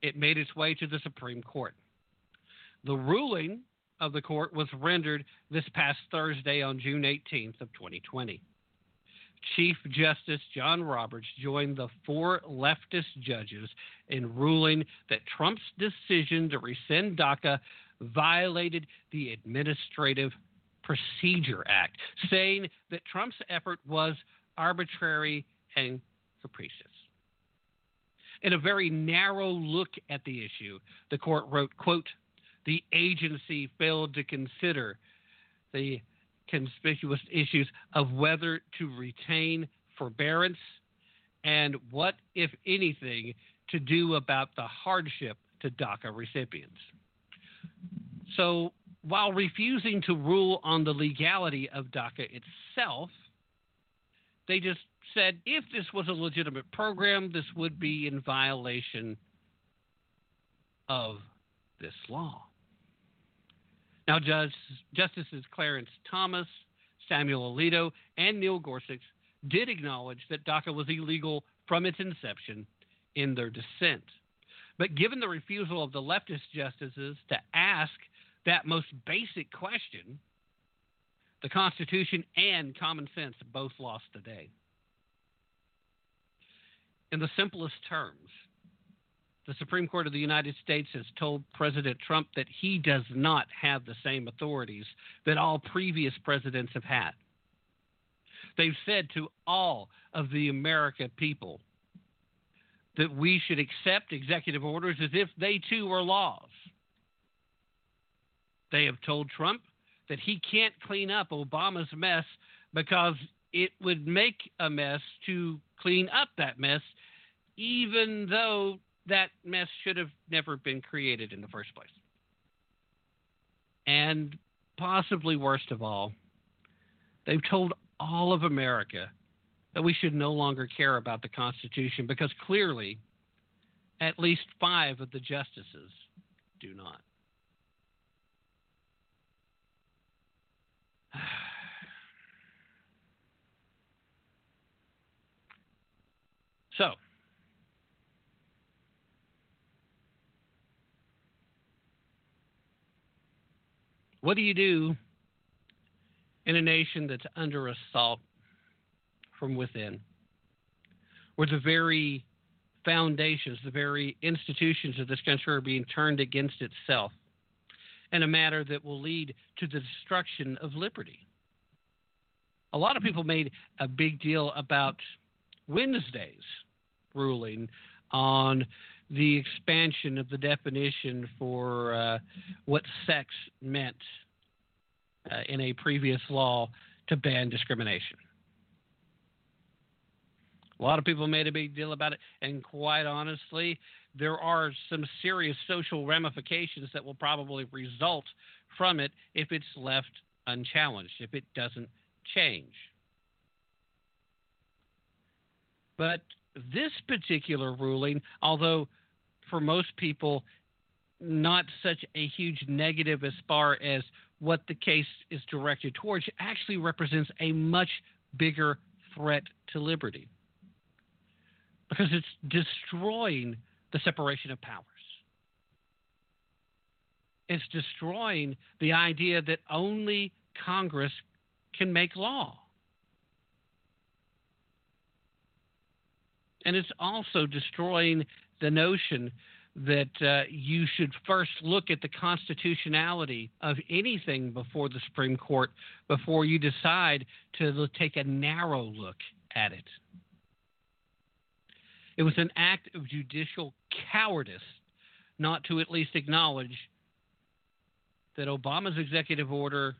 it made its way to the Supreme Court. The ruling of the court was rendered this past Thursday on June 18th of 2020. Chief Justice John Roberts joined the four leftist judges in ruling that Trump's decision to rescind DACA violated the Administrative Procedure Act, saying that Trump's effort was arbitrary and capricious. In a very narrow look at the issue, the court wrote, quote, the agency failed to consider the conspicuous issues of whether to retain forbearance and what, if anything, to do about the hardship to DACA recipients. So, while refusing to rule on the legality of DACA itself, they just said if this was a legitimate program, this would be in violation of this law. Now, Judge, Justices Clarence Thomas, Samuel Alito, and Neil Gorsuch did acknowledge that DACA was illegal from its inception in their dissent. But given the refusal of the leftist justices to ask that most basic question, the Constitution and common sense both lost the day. In the simplest terms, the Supreme Court of the United States has told President Trump that he does not have the same authorities that all previous presidents have had. They've said to all of the American people that we should accept executive orders as if they too were laws. They have told Trump that he can't clean up Obama's mess because it would make a mess to clean up that mess, even though that mess should have never been created in the first place. And possibly worst of all, they've told all of America that we should no longer care about the Constitution because clearly at least five of the justices do not. So, what do you do in a nation that's under assault from within, where the very foundations, the very institutions of this country are being turned against itself in a manner that will lead to the destruction of liberty? A lot of people made a big deal about Wednesday's ruling on the expansion of the definition for uh, what sex meant uh, in a previous law to ban discrimination. A lot of people made a big deal about it, and quite honestly, there are some serious social ramifications that will probably result from it if it's left unchallenged, if it doesn't change. But this particular ruling, although for most people not such a huge negative as far as what the case is directed towards, actually represents a much bigger threat to liberty because it's destroying the separation of powers. It's destroying the idea that only Congress can make law. And it's also destroying the notion that uh, you should first look at the constitutionality of anything before the Supreme Court before you decide to take a narrow look at it. It was an act of judicial cowardice not to at least acknowledge that Obama's executive order,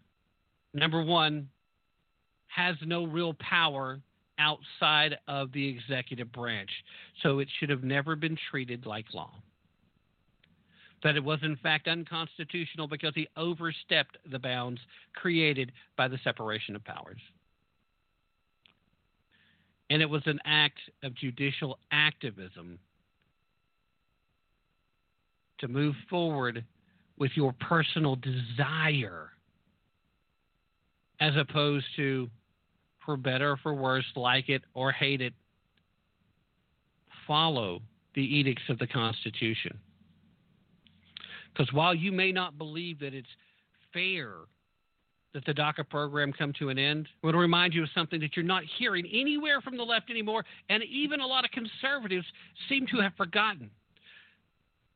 number one, has no real power outside of the executive branch. So it should have never been treated like law. That it was, in fact, unconstitutional because he overstepped the bounds created by the separation of powers. And it was an act of judicial activism to move forward with your personal desire as opposed to for better or for worse, like it or hate it, follow the edicts of the Constitution. Because while you may not believe that it's fair that the DACA program come to an end, I want to remind you of something that you're not hearing anywhere from the left anymore, and even a lot of conservatives seem to have forgotten.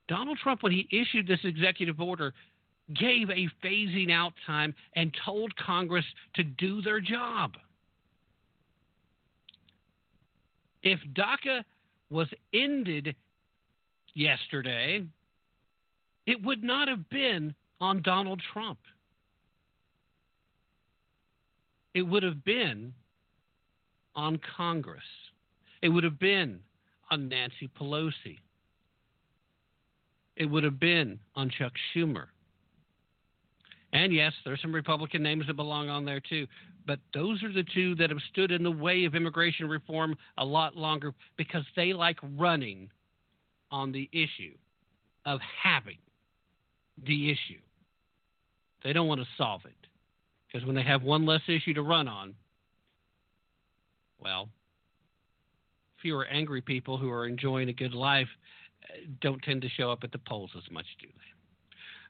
Donald Trump, when he issued this executive order, gave a phasing out time and told Congress to do their job. If DACA was ended yesterday, it would not have been on Donald Trump. It would have been on Congress. It would have been on Nancy Pelosi. It would have been on Chuck Schumer. And yes, there's some Republican names that belong on there too. But those are the two that have stood in the way of immigration reform a lot longer because they like running on the issue of having the issue. They don't want to solve it. Because when they have one less issue to run on, well, fewer angry people who are enjoying a good life uh, don't tend to show up at the polls as much, do they?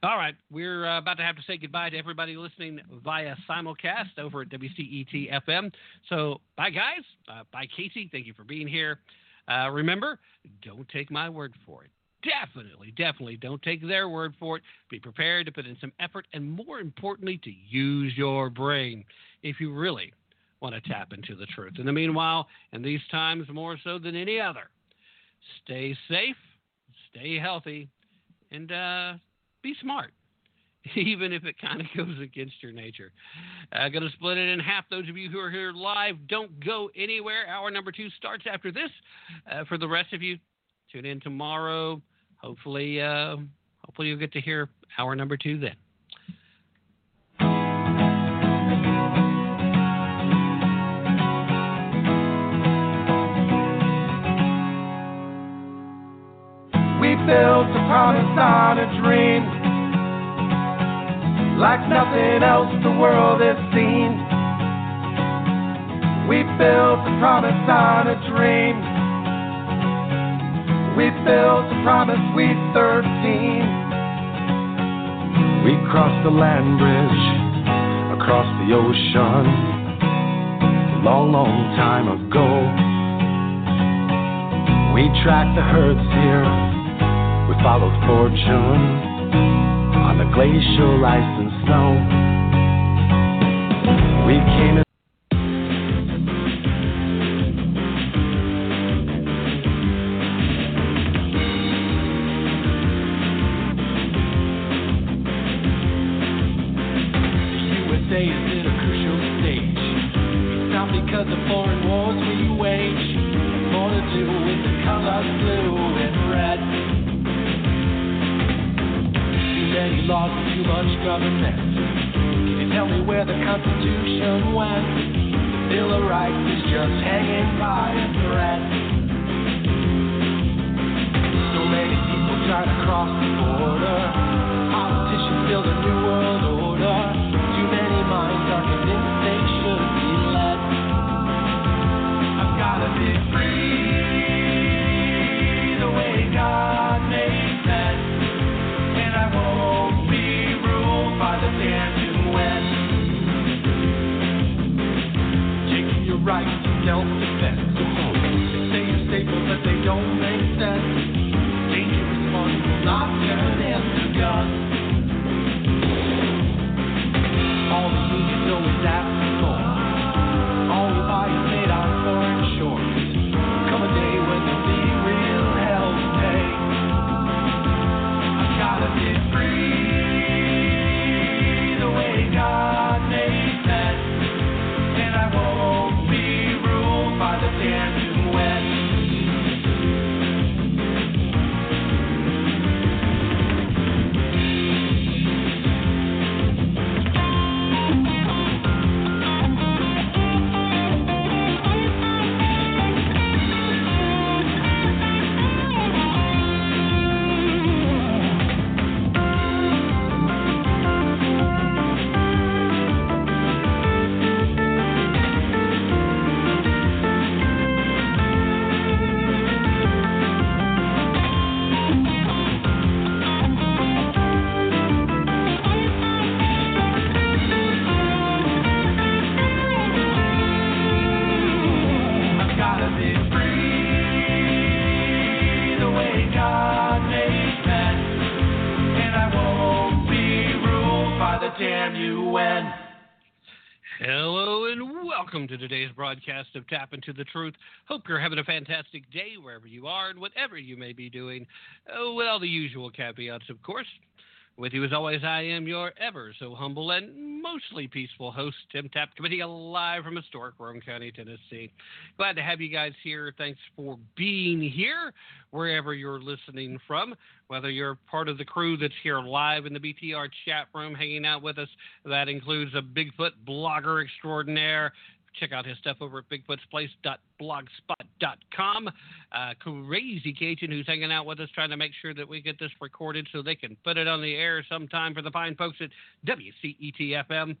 All right, we're uh, about to have to say goodbye to everybody listening via simulcast over at WCET FM. So, bye, guys. Uh, bye, Casey. Thank you for being here. Uh, remember, don't take my word for it. Definitely, definitely don't take their word for it. Be prepared to put in some effort and, more importantly, to use your brain if you really want to tap into the truth. In the meanwhile, in these times more so than any other, stay safe, stay healthy, and uh, be smart, even if it kind of goes against your nature. I'm going to split it in half. Those of you who are here live, don't go anywhere. Hour number two starts after this. Uh, for the rest of you, tune in tomorrow. Hopefully, uh, hopefully you'll get to hear hour number two then. We built a on a dream like nothing else the world has seen. We built a promise on a dream. We built a promise, we 13. We crossed the land bridge across the ocean a long, long time ago. We tracked the herds here, we followed fortune on the glacial ice and snow. We came in. Welcome to today's broadcast of Tap into the Truth. Hope you're having a fantastic day wherever you are and whatever you may be doing. Uh, with all the usual caveats, of course. With you as always, I am your ever so humble and mostly peaceful host, Tim Tapp, coming live from historic Roane County, Tennessee. Glad to have you guys here. Thanks for being here, wherever you're listening from. Whether you're part of the crew that's here live in the BTR chat room hanging out with us, that includes a Bigfoot blogger extraordinaire. Check out his stuff over at bigfootsplace.blogspot.com. Uh, crazy Cajun who's hanging out with us trying to make sure that we get this recorded so they can put it on the air sometime for the fine folks at WCET-FM.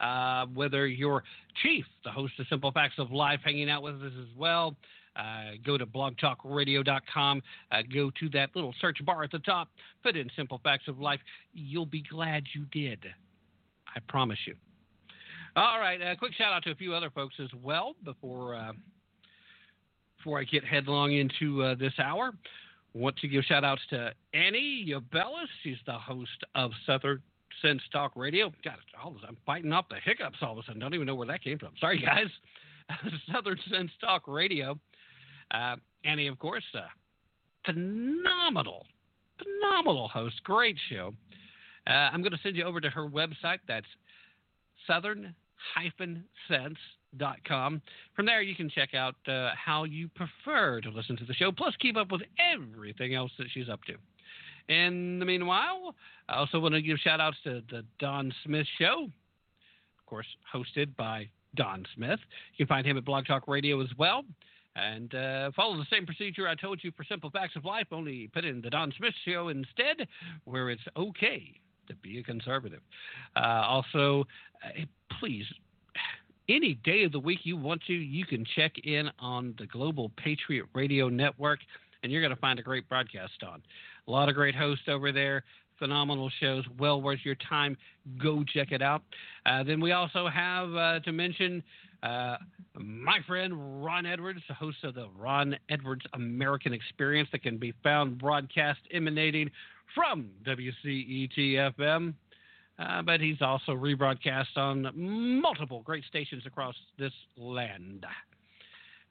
Uh, whether you're Chief, the host of Simple Facts of Life, hanging out with us as well. Uh, go to blogtalkradio.com. Uh, go to that little search bar at the top. Put in Simple Facts of Life. You'll be glad you did. I promise you. All right, a quick shout out to a few other folks as well before uh, before I get headlong into uh, this hour. Want to give shout outs to Annie Yabellis. She's the host of Southern Sense Talk Radio. God, I'm biting off the hiccups all of a sudden. Don't even know where that came from. Sorry, guys. Southern Sense Talk Radio. Uh, Annie, of course, uh, phenomenal, phenomenal host. Great show. Uh, I'm going to send you over to her website. That's southern-sense.com. From there, you can check out uh, how you prefer to listen to the show, plus keep up with everything else that she's up to. In the meanwhile, I also want to give shout outs to the Don Smith Show, of course, hosted by Don Smith. You can find him at Blog Talk Radio as well. And uh, follow the same procedure I told you for Simple Facts of Life, only put in the Don Smith Show instead, where it's okay to be a conservative. Uh, also, uh, please, any day of the week you want to, you can check in on the Global Patriot Radio Network, and you're going to find a great broadcast on. A lot of great hosts over there. Phenomenal shows, well worth your time. Go check it out. Uh, then we also have uh, to mention uh, my friend Ron Edwards, the host of the Ron Edwards American Experience, that can be found broadcast emanating from WCET FM. Uh, but he's also rebroadcast on multiple great stations across this land.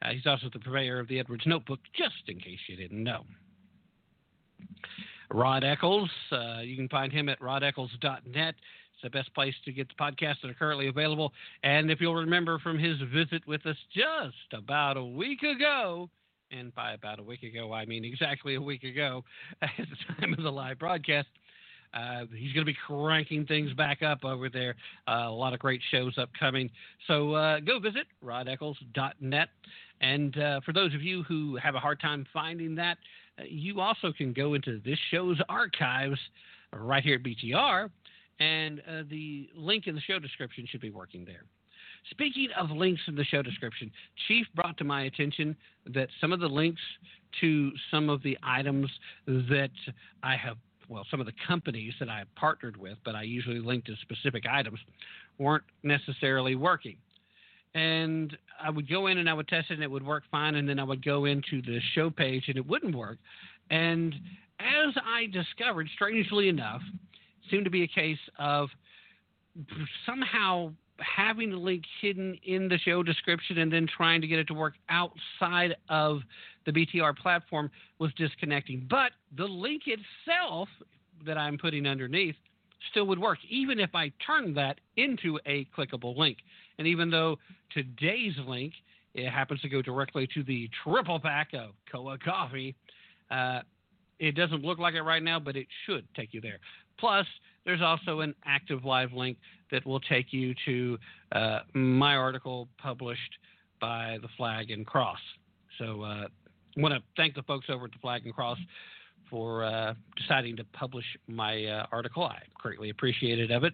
Uh, he's also the purveyor of the Edwards Notebook, just in case you didn't know. Rod Eccles, uh, you can find him at rodeccles.net. It's the best place to get the podcasts that are currently available. And if you'll remember from his visit with us just about a week ago, and by about a week ago, I mean exactly a week ago at the time of the live broadcast. Uh, he's going to be cranking things back up over there. Uh, a lot of great shows upcoming. So uh, go visit rodeccles.net. And uh, for those of you who have a hard time finding that, you also can go into this show's archives right here at BTR, and uh, the link in the show description should be working there. Speaking of links in the show description, Chief brought to my attention that some of the links to some of the items that I have, well, some of the companies that I have partnered with, but I usually link to specific items, weren't necessarily working. And I would go in and I would test it and it would work fine. And then I would go into the show page and it wouldn't work. And as I discovered, strangely enough, seemed to be a case of somehow having the link hidden in the show description and then trying to get it to work outside of the BTR platform was disconnecting. But the link itself that I'm putting underneath still would work, even if I turned that into a clickable link. And even though today's link it happens to go directly to the triple pack of Koa coffee, uh, it doesn't look like it right now, but it should take you there. Plus, there's also an active live link that will take you to uh, my article published by the Flag and Cross. So uh, I want to thank the folks over at the Flag and Cross for uh, deciding to publish my uh, article. I greatly appreciated of it.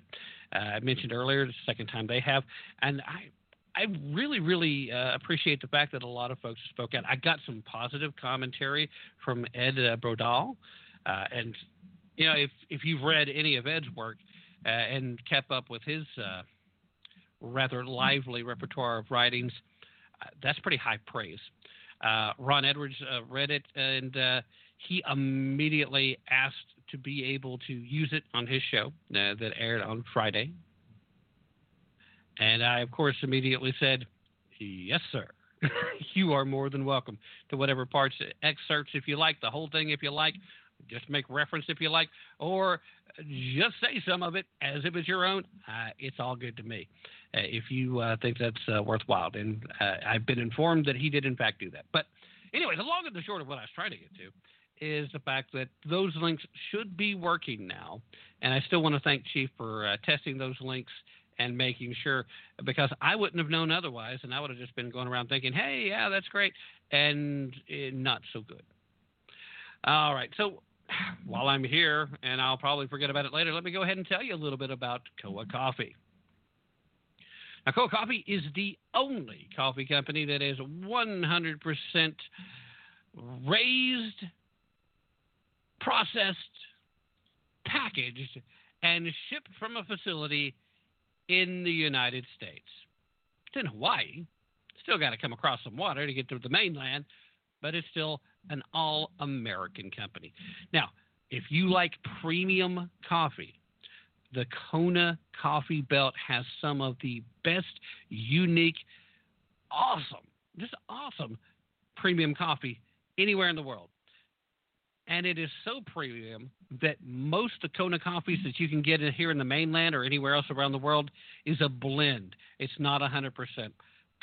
Uh, I mentioned earlier, the second time they have, and I. I really, really uh, appreciate the fact that a lot of folks spoke out. I got some positive commentary from Ed uh, Brodow, uh, and you know, if if you've read any of Ed's work and kept up with his rather lively repertoire of writings, that's pretty high praise. Ron Edwards read it and he immediately asked to be able to use it on his show uh, that aired on Friday. And I, of course, immediately said, Yes, sir. you are more than welcome to whatever parts, excerpts if you like, the whole thing if you like, just make reference if you like, or just say some of it as if it's your own. Uh, it's all good to me uh, if you uh, think that's uh, worthwhile. And uh, I've been informed that he did, in fact, do that. But anyway, the long and the short of what I was trying to get to is the fact that those links should be working now. And I still want to thank Chief for uh, testing those links and making sure because I wouldn't have known otherwise, and I would have just been going around thinking, "Hey, yeah, that's great," and uh, not so good. All right, so while I'm here, and I'll probably forget about it later, let me go ahead and tell you a little bit about Koa Coffee. Now, Koa Coffee is the only coffee company that is 100% raised processed, packaged, and shipped from a facility in the United States. It's in Hawaii. Still got to come across some water to get to the mainland, but it's still an all American company. Now, if you like premium coffee, the Kona Coffee Belt has some of the best, unique, awesome, just awesome premium coffee anywhere in the world and it is so premium that most of Kona coffees that you can get here in the mainland or anywhere else around the world is a blend. It's not 100%.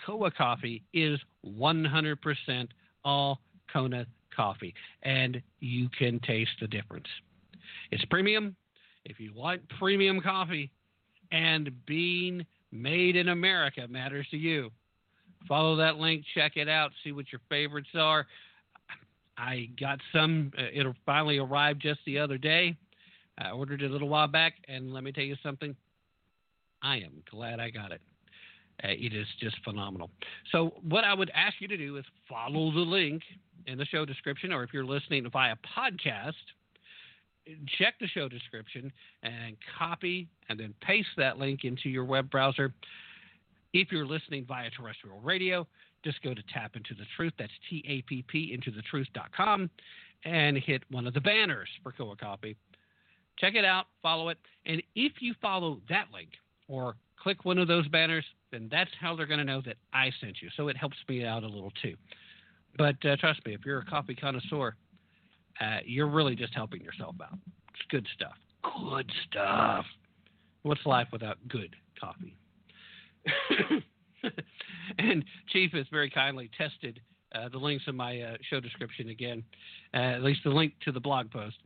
Koa coffee is 100% all Kona coffee, and you can taste the difference. It's premium. If you want premium coffee and being made in America matters to you, follow that link, check it out, see what your favorites are. I got some. Uh, it finally arrived just the other day. I ordered it a little while back, and let me tell you something. I am glad I got it. Uh, it is just phenomenal. So, what I would ask you to do is follow the link in the show description, or if you're listening via podcast, check the show description and copy and then paste that link into your web browser. If you're listening via terrestrial radio, just go to Tap Into the Truth. That's T A P P into the truth.com and hit one of the banners for Koa Coffee. Check it out, follow it, and if you follow that link or click one of those banners, then that's how they're going to know that I sent you. So it helps me out a little too. But uh, trust me, if you're a coffee connoisseur, uh, you're really just helping yourself out. It's good stuff. Good stuff. What's life without good coffee? and Chief has very kindly tested uh, the links in my uh, show description again, uh, at least the link to the blog post.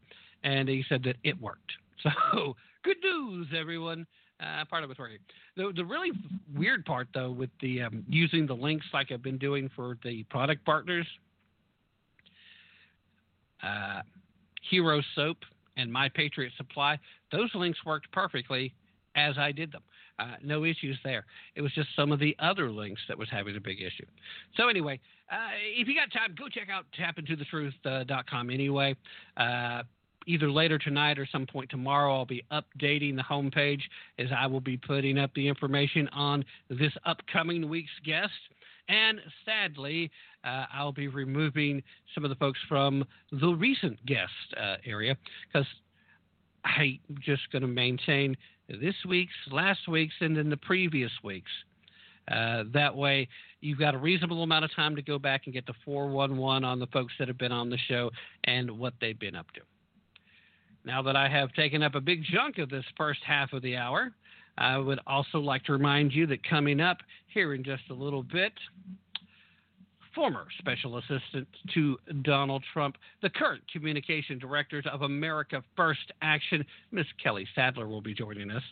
And he said that it worked. So good news, everyone. Uh, part of it's working. The, the really weird part, though, with the um, using the links like I've been doing for the product partners, uh, Hero Soap and My Patriot Supply, those links worked perfectly as I did them. Uh, no issues there. It was just some of the other links that was having a big issue. So anyway, uh, if you got time, go check out tapintothetruth.com anyway. Uh, either later tonight or some point tomorrow, I'll be updating the homepage as I will be putting up the information on this upcoming week's guest. And sadly, uh, I'll be removing some of the folks from the recent guest uh, area because I'm just going to maintain this week's, last week's, and then the previous week's. Uh, that way, you've got a reasonable amount of time to go back and get the 411 on the folks that have been on the show and what they've been up to. Now that I have taken up a big chunk of this first half of the hour, I would also like to remind you that coming up here in just a little bit, former special assistant to Donald Trump, the current communication director of America First Action, Miss Kelly Sadler, will be joining us.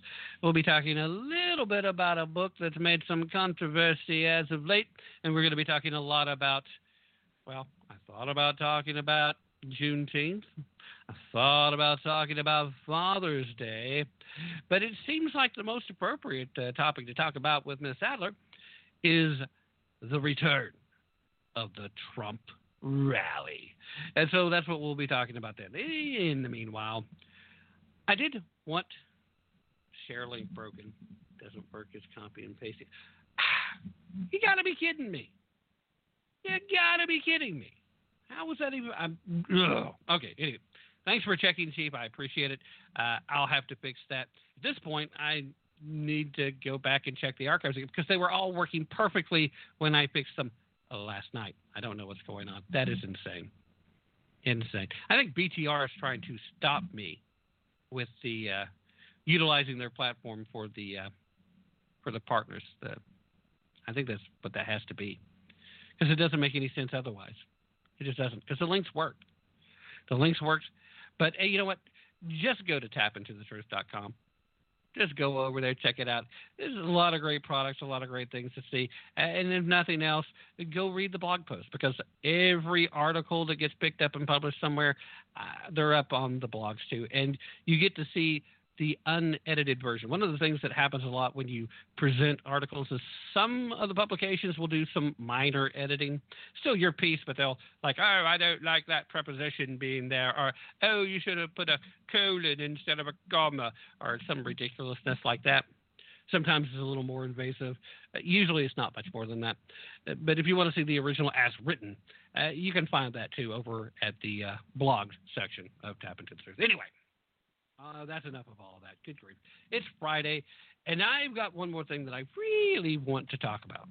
We'll be talking a little bit about a book that's made some controversy as of late, and we're going to be talking a lot about, well, I thought about talking about Juneteenth. I thought about talking about Father's Day, but it seems like the most appropriate uh, topic to talk about with Miss Sadler is the return of the Trump rally. And so that's what we'll be talking about then. In the meanwhile, I did want share link broken. Doesn't work as copy and pasting. You gotta be kidding me. You gotta be kidding me. How was that even? I'm, okay, anyway. Thanks for checking, Chief. I appreciate it. Uh, I'll have to fix that. At this point, I need to go back and check the archives again because they were all working perfectly when I fixed them last night. I don't know what's going on. That is insane. Insane. I think BTR is trying to stop me with the uh, utilizing their platform for the uh, for the partners. The, I think that's what that has to be because it doesn't make any sense otherwise. It just doesn't because the links work. The links works, but hey, you know what? Just go to tapintothetruth.com just go over there, check it out. There's a lot of great products, a lot of great things to see. And if nothing else, go read the blog post because every article that gets picked up and published somewhere, uh, they're up on the blogs too. And you get to see the unedited version. One of the things that happens a lot when you present articles is some of the publications will do some minor editing. Still your piece, but they'll like, oh, I don't like that preposition being there, or oh, you should have put a colon instead of a comma, or some ridiculousness like that. Sometimes it's a little more invasive. Uh, usually it's not much more than that. Uh, but if you want to see the original as written, uh, you can find that too over at the uh, blog section of Tap Into the Truth. Anyway. Uh, that's enough of all of that. Good grief. It's Friday, and I've got one more thing that I really want to talk about.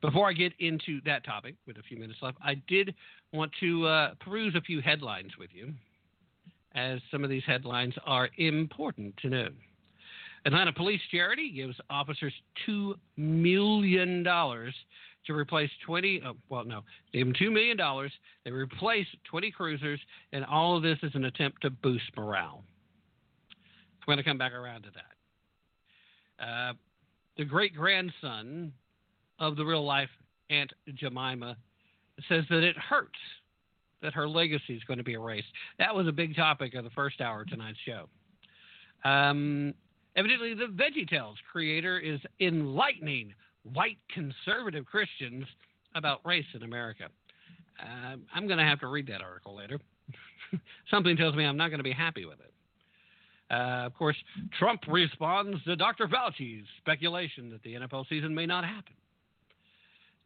Before I get into that topic, with a few minutes left, I did want to uh, peruse a few headlines with you, as some of these headlines are important to know. Atlanta Police Charity gives officers $2 million to replace 20, oh, well, no, gave them $2 million. They replaced 20 cruisers, and all of this is an attempt to boost morale. I'm going to come back around to that. Uh, the great grandson of the real life Aunt Jemima says that it hurts that her legacy is going to be erased. That was a big topic of the first hour of tonight's show. Um, evidently, the VeggieTales creator is enlightening white conservative Christians about race in America. Uh, I'm going to have to read that article later. Something tells me I'm not going to be happy with it. Uh, of course, Trump responds to Dr. Fauci's speculation that the NFL season may not happen.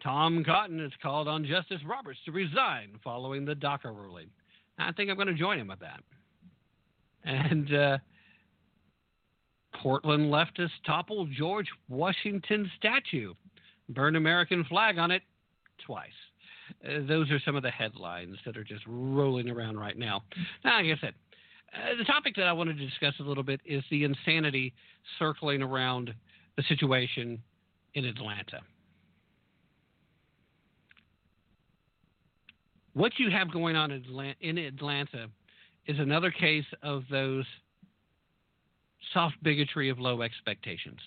Tom Cotton has called on Justice Roberts to resign following the DACA ruling. I think I'm going to join him with that. And uh, Portland leftists topple George Washington statue, burn American flag on it twice. Uh, those are some of the headlines that are just rolling around right now. Now, like I said, uh, the topic that I wanted to discuss a little bit is the insanity circling around the situation in Atlanta. what you have going on in Atlanta is another case of those soft bigotry of low expectations.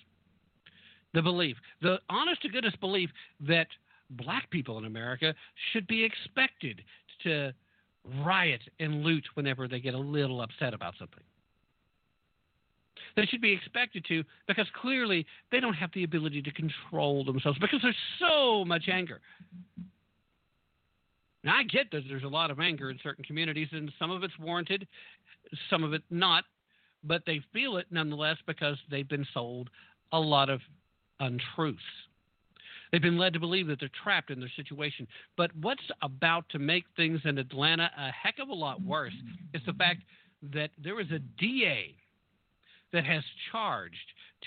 The belief, the honest to goodness belief that black people in America should be expected to riot and loot whenever they get a little upset about something. They should be expected to because clearly they don't have the ability to control themselves because there's so much anger. Now, I get that there's a lot of anger in certain communities, and some of it's warranted, some of it not, but they feel it nonetheless because they've been sold a lot of untruths. They've been led to believe that they're trapped in their situation. But what's about to make things in Atlanta a heck of a lot worse is the fact that there is a DA that has charged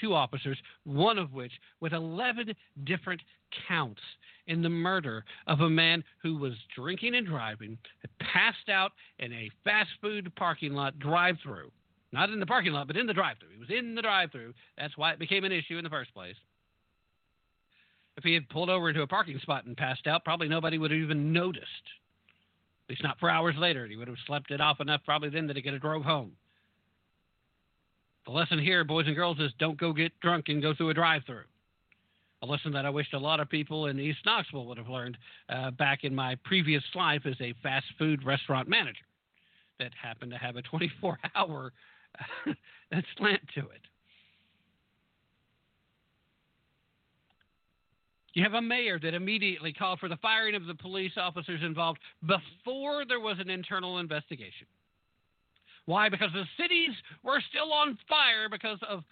two officers, one of which with 11 different counts in the murder of a man who was drinking and driving, had passed out in a fast food parking lot drive through. Not in the parking lot, but in the drive through. He was in the drive through. That's why it became an issue in the first place. If he had pulled over into a parking spot and passed out, probably nobody would have even noticed. At least not for hours later. He would have slept it off enough probably then that he could have drove home. The lesson here, boys and girls, is don't go get drunk and go through a drive-through. A lesson that I wished a lot of people in East Knoxville would have learned uh, back in my previous life as a fast food restaurant manager that happened to have a 24-hour slant to it. You have a mayor that immediately called for the firing of the police officers involved before there was an internal investigation. Why? Because the cities were still on fire because of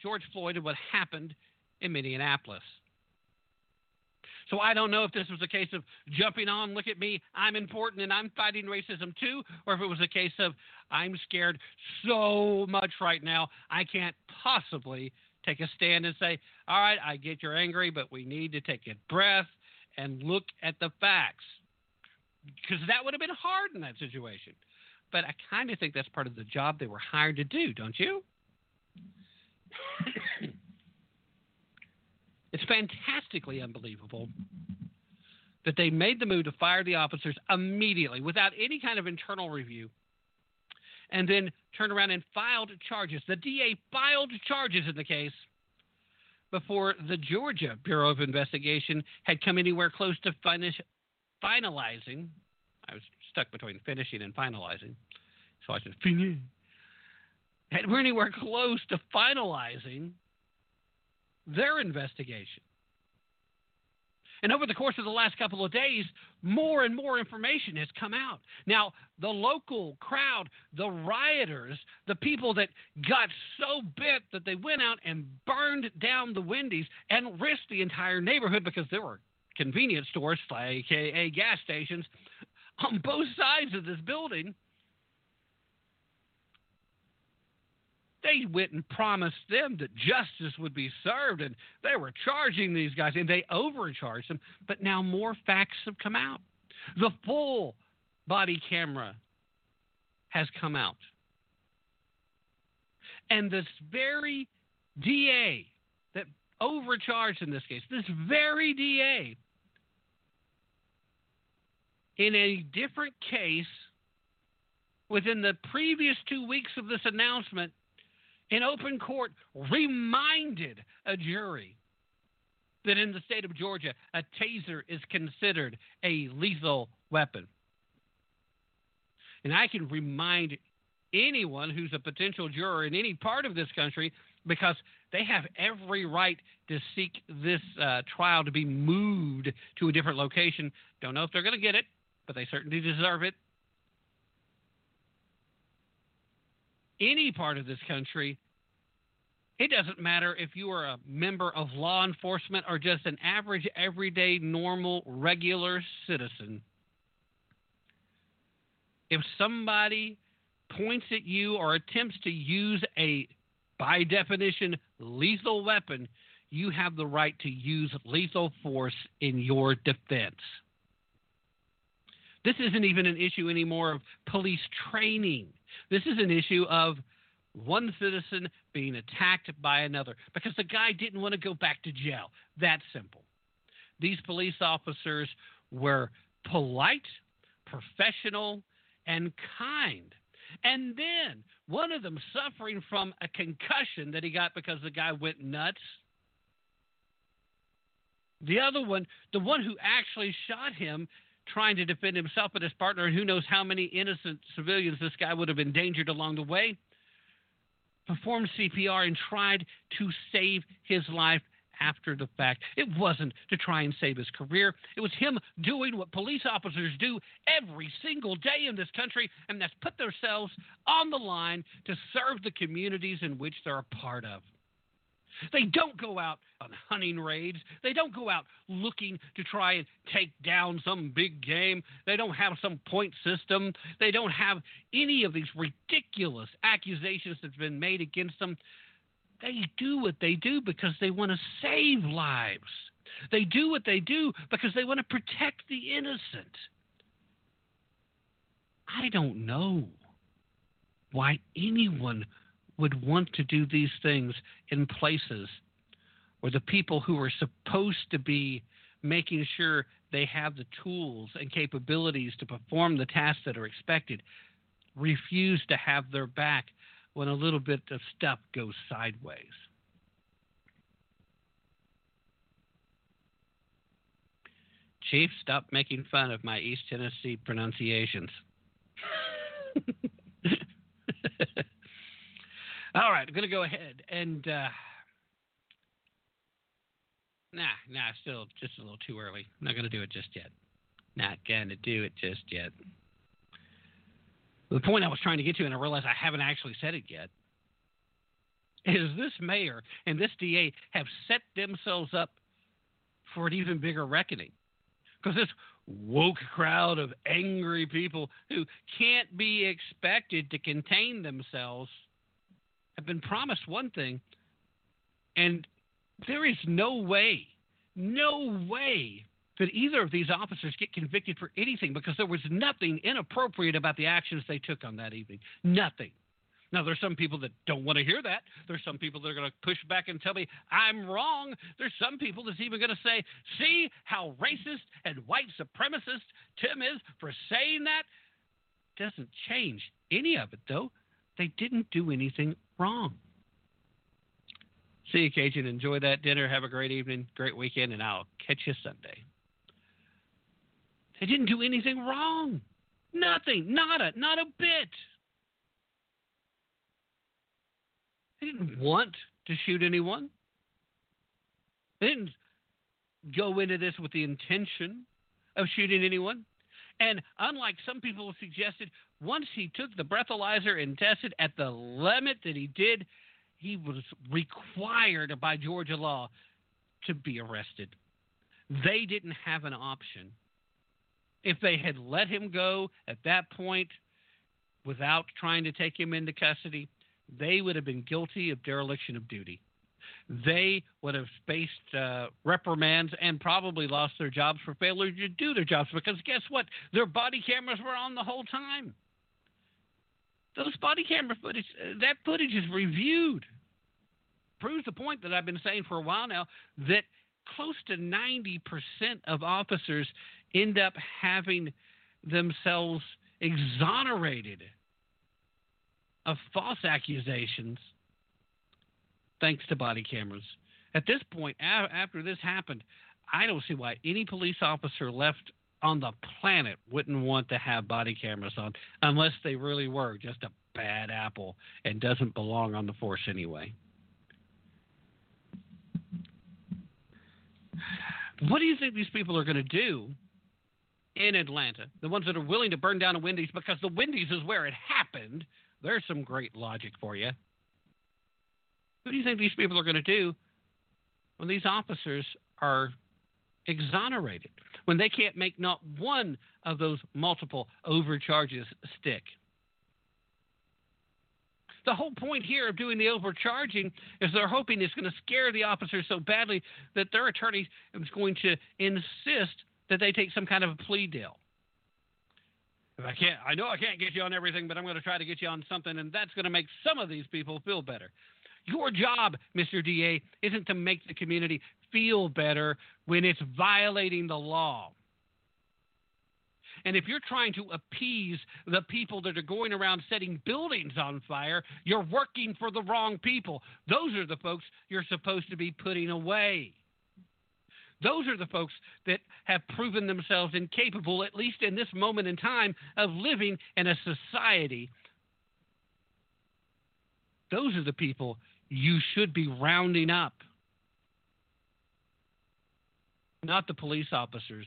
George Floyd and what happened in Minneapolis. So I don't know if this was a case of jumping on, look at me, I'm important and I'm fighting racism too, or if it was a case of I'm scared so much right now, I can't possibly take a stand and say, all right, I get you're angry, but we need to take a breath and look at the facts. Because that would have been hard in that situation. But I kind of think that's part of the job they were hired to do, don't you? it's fantastically unbelievable that they made the move to fire the officers immediately without any kind of internal review and then turned around and filed charges. The DA filed charges in the case before the Georgia Bureau of Investigation had come anywhere close to finish, finalizing. I was stuck between finishing and finalizing, so I said finish. And we're anywhere close to finalizing their investigation. And over the course of the last couple of days, more and more information has come out. Now, the local crowd, the rioters, the people that got so bit that they went out and burned down the Wendy's and risked the entire neighborhood because there were convenience stores, aka gas stations, on both sides of this building they went and promised them that justice would be served and they were charging these guys and they overcharged them. But now more facts have come out. The full body camera has come out. And this very DA that overcharged in this case, this very DA, in a different case, within the previous two weeks of this announcement, in open court reminded a jury that in the state of Georgia, a taser is considered a lethal weapon. And I can remind anyone who's a potential juror in any part of this country because they have every right to seek this uh, trial to be moved to a different location. Don't know if they're going to get it, but they certainly deserve it. Any part of this country, it doesn't matter if you are a member of law enforcement or just an average, everyday, normal, regular citizen. If somebody points at you or attempts to use a, by definition, lethal weapon, you have the right to use lethal force in your defense. This isn't even an issue anymore of police training. This is an issue of one citizen being attacked by another because the guy didn't want to go back to jail. That simple. These police officers were polite, professional, and kind. And then one of them suffering from a concussion that he got because the guy went nuts. The other one, the one who actually shot him, trying to defend himself and his partner, and who knows how many innocent civilians this guy would have endangered along the way, performed CPR and tried to save his life after the fact. It wasn't to try and save his career. It was him doing what police officers do every single day in this country, and that's put themselves on the line to serve the communities in which they're a part of. They don't go out on hunting raids. They don't go out looking to try and take down some big game. They don't have some point system. They don't have any of these ridiculous accusations that's been made against them. They do what they do because they want to save lives. They do what they do because they want to protect the innocent. I don't know why anyone would want to do these things in places where the people who are supposed to be making sure they have the tools and capabilities to perform the tasks that are expected refuse to have their back when a little bit of stuff goes sideways. Chief, stop making fun of my East Tennessee pronunciations. All right, I'm to go ahead and. Uh, nah, nah, still just a little too early. Not to do it just yet. Not to do it just yet. The point I was trying to get to, and I realize I haven't actually said it yet, is this mayor and this DA have set themselves up for an even bigger reckoning. Because this woke crowd of angry people who can't be expected to contain themselves have been promised one thing, and there is no way, no way that either of these officers get convicted for anything because there was nothing inappropriate about the actions they took on that evening. Nothing. Now, there's some people that don't want to hear that. There's some people that are going to push back and tell me I'm wrong. There's some people that's even going to say, see how racist and white supremacist Tim is for saying that? Doesn't change any of it, though. They didn't do anything wrong. See you, Cajun. Enjoy that dinner. Have a great evening, great weekend, and I'll catch you Sunday. They didn't do anything wrong. Nothing. Not a not a bit. They didn't want to shoot anyone. They didn't go into this with the intention of shooting anyone. And unlike some people suggested, once he took the breathalyzer and tested at the limit that he did, he was required by Georgia law to be arrested. They didn't have an option. If they had let him go at that point without trying to take him into custody, they would have been guilty of dereliction of duty. They would have faced uh, reprimands and probably lost their jobs for failure to do their jobs because guess what? Their body cameras were on the whole time. Those body camera footage, uh, that footage is reviewed. Proves the point that I've been saying for a while now that close to 90% of officers end up having themselves exonerated of false accusations thanks to body cameras. At this point, after this happened, I don't see why any police officer left on the planet wouldn't want to have body cameras on unless they really were just a bad apple and doesn't belong on the force anyway. What do you think these people are going to do in Atlanta? The ones that are willing to burn down a Wendy's because the Wendy's is where it happened. There's some great logic for you. What do you think these people are going to do when these officers are exonerated? When they can't make not one of those multiple overcharges stick? The whole point here of doing the overcharging is they're hoping it's going to scare the officers so badly that their attorney is going to insist that they take some kind of a plea deal. If I can't, I know I can't get you on everything, but I'm going to try to get you on something, and that's going to make some of these people feel better. Your job, Mr. DA, isn't to make the community feel better when it's violating the law. And if you're trying to appease the people that are going around setting buildings on fire, you're working for the wrong people. Those are the folks you're supposed to be putting away. Those are the folks that have proven themselves incapable, at least in this moment in time, of living in a society. Those are the people you should be rounding up, not the police officers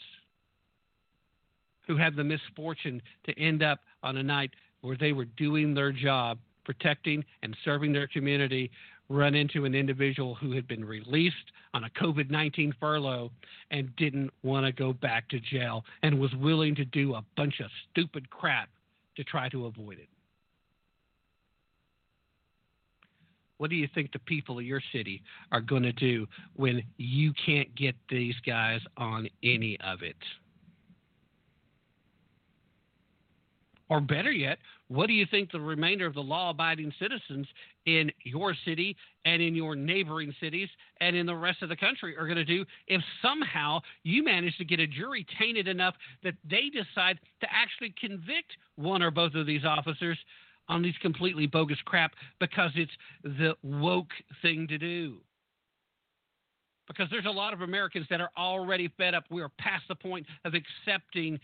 who had the misfortune to end up on a night where they were doing their job, protecting and serving their community, run into an individual who had been released on a COVID 19 furlough and didn't want to go back to jail and was willing to do a bunch of stupid crap to try to avoid it. What do you think the people of your city are going to do when you can't get these guys on any of it? Or better yet, what do you think the remainder of the law abiding citizens in your city and in your neighboring cities and in the rest of the country are going to do if somehow you manage to get a jury tainted enough that they decide to actually convict one or both of these officers on these completely bogus crap because it's the woke thing to do? Because there's a lot of Americans that are already fed up. We are past the point of accepting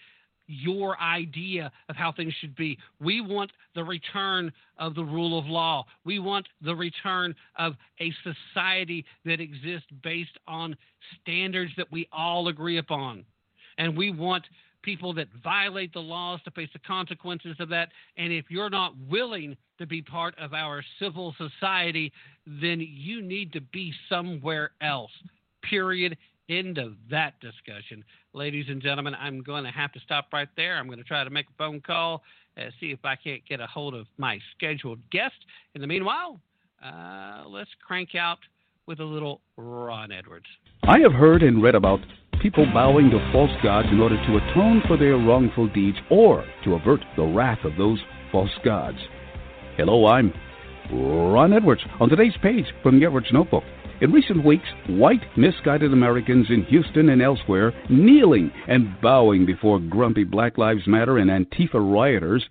your idea of how things should be. We want the return of the rule of law. We want the return of a society that exists based on standards that we all agree upon. And we want people that violate the laws to face the consequences of that. And if you're not willing to be part of our civil society, then you need to be somewhere else. Period. End of that discussion. Ladies and gentlemen, I'm going to have to stop right there. I'm going to try to make a phone call, and see if I can't get a hold of my scheduled guest. In the meanwhile, uh, let's crank out with a little Ron Edwards. I have heard and read about people bowing to false gods in order to atone for their wrongful deeds or to avert the wrath of those false gods. Hello, I'm Ron Edwards. On today's page from the Edwards Notebook, in recent weeks, white, misguided Americans in Houston and elsewhere kneeling and bowing before grumpy Black Lives Matter and Antifa rioters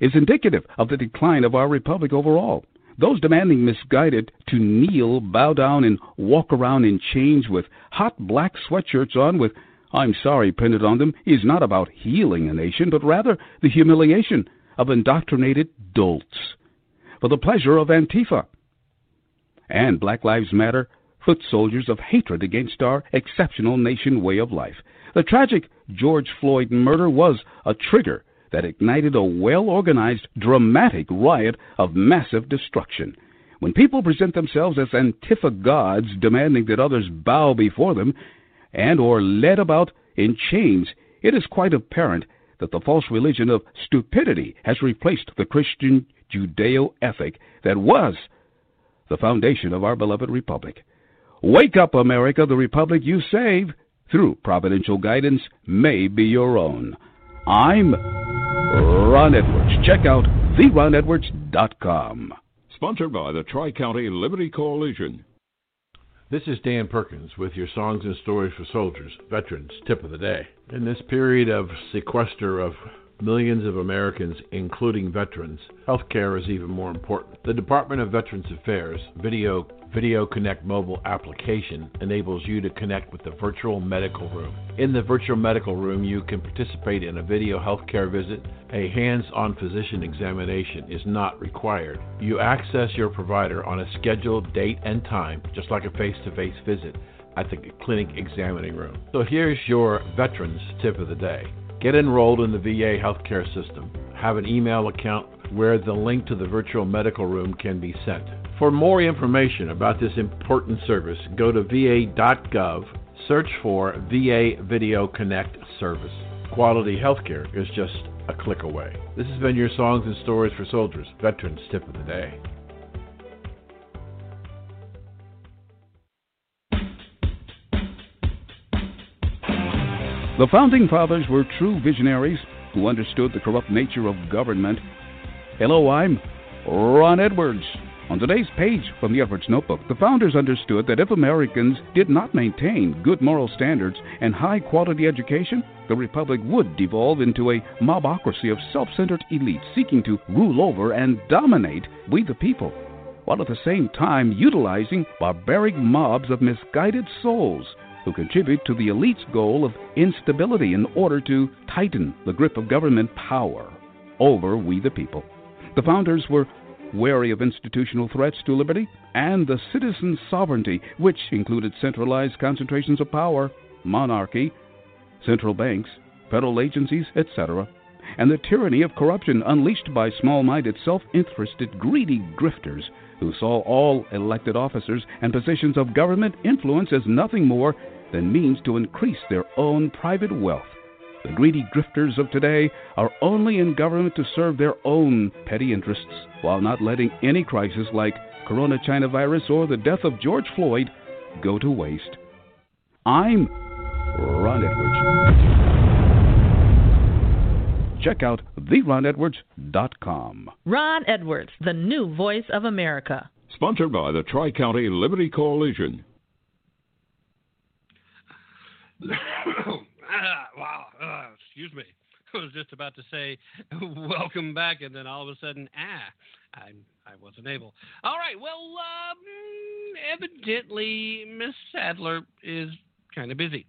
is indicative of the decline of our republic overall. Those demanding misguided to kneel, bow down, and walk around in chains with hot black sweatshirts on with I'm sorry printed on them is not about healing a nation, but rather the humiliation of indoctrinated dolts for the pleasure of Antifa and Black Lives Matter, foot soldiers of hatred against our exceptional nation way of life. The tragic George Floyd murder was a trigger that ignited a well organized, dramatic riot of massive destruction. When people present themselves as Antifa gods demanding that others bow before them and or led about in chains, it is quite apparent that the false religion of stupidity has replaced the Christian Judeo ethic that was the foundation of our beloved republic. Wake up, America, the republic you save through providential guidance may be your own. I'm Ron Edwards. Check out theronedwards.com. Sponsored by the Tri County Liberty Coalition. This is Dan Perkins with your Songs and Stories for Soldiers, Veterans Tip of the Day. In this period of sequester of millions of Americans, including veterans, healthcare is even more important. The Department of Veterans Affairs Video Video Connect mobile application enables you to connect with the virtual medical room. In the virtual medical room, you can participate in a video healthcare visit. A hands-on physician examination is not required. You access your provider on a scheduled date and time, just like a face-to-face visit at the clinic examining room. So here's your veterans tip of the day. Get enrolled in the VA healthcare system. Have an email account where the link to the virtual medical room can be sent. For more information about this important service, go to va.gov, search for VA Video Connect service. Quality healthcare is just a click away. This has been your Songs and Stories for Soldiers, Veterans Tip of the Day. The Founding Fathers were true visionaries who understood the corrupt nature of government. Hello, I'm Ron Edwards. On today's page from the Edwards Notebook, the founders understood that if Americans did not maintain good moral standards and high quality education, the Republic would devolve into a mobocracy of self centered elites seeking to rule over and dominate we the people, while at the same time utilizing barbaric mobs of misguided souls who contribute to the elite's goal of instability in order to tighten the grip of government power over we the people. The founders were wary of institutional threats to liberty and the citizen sovereignty, which included centralized concentrations of power, monarchy, central banks, federal agencies, etc., and the tyranny of corruption unleashed by small minded, self interested, greedy grifters who saw all elected officers and positions of government influence as nothing more than means to increase their own private wealth. The greedy grifters of today are only in government to serve their own petty interests while not letting any crisis like Corona China virus or the death of George Floyd go to waste. I'm Ron Edwards. Check out theronedwards.com. Ron Edwards, the new voice of America. Sponsored by the Tri County Liberty Coalition. Wow. Uh, excuse me. I was just about to say welcome back, and then all of a sudden, ah, I I wasn't able. All right. Well, um, evidently, Miss Sadler is kind of busy.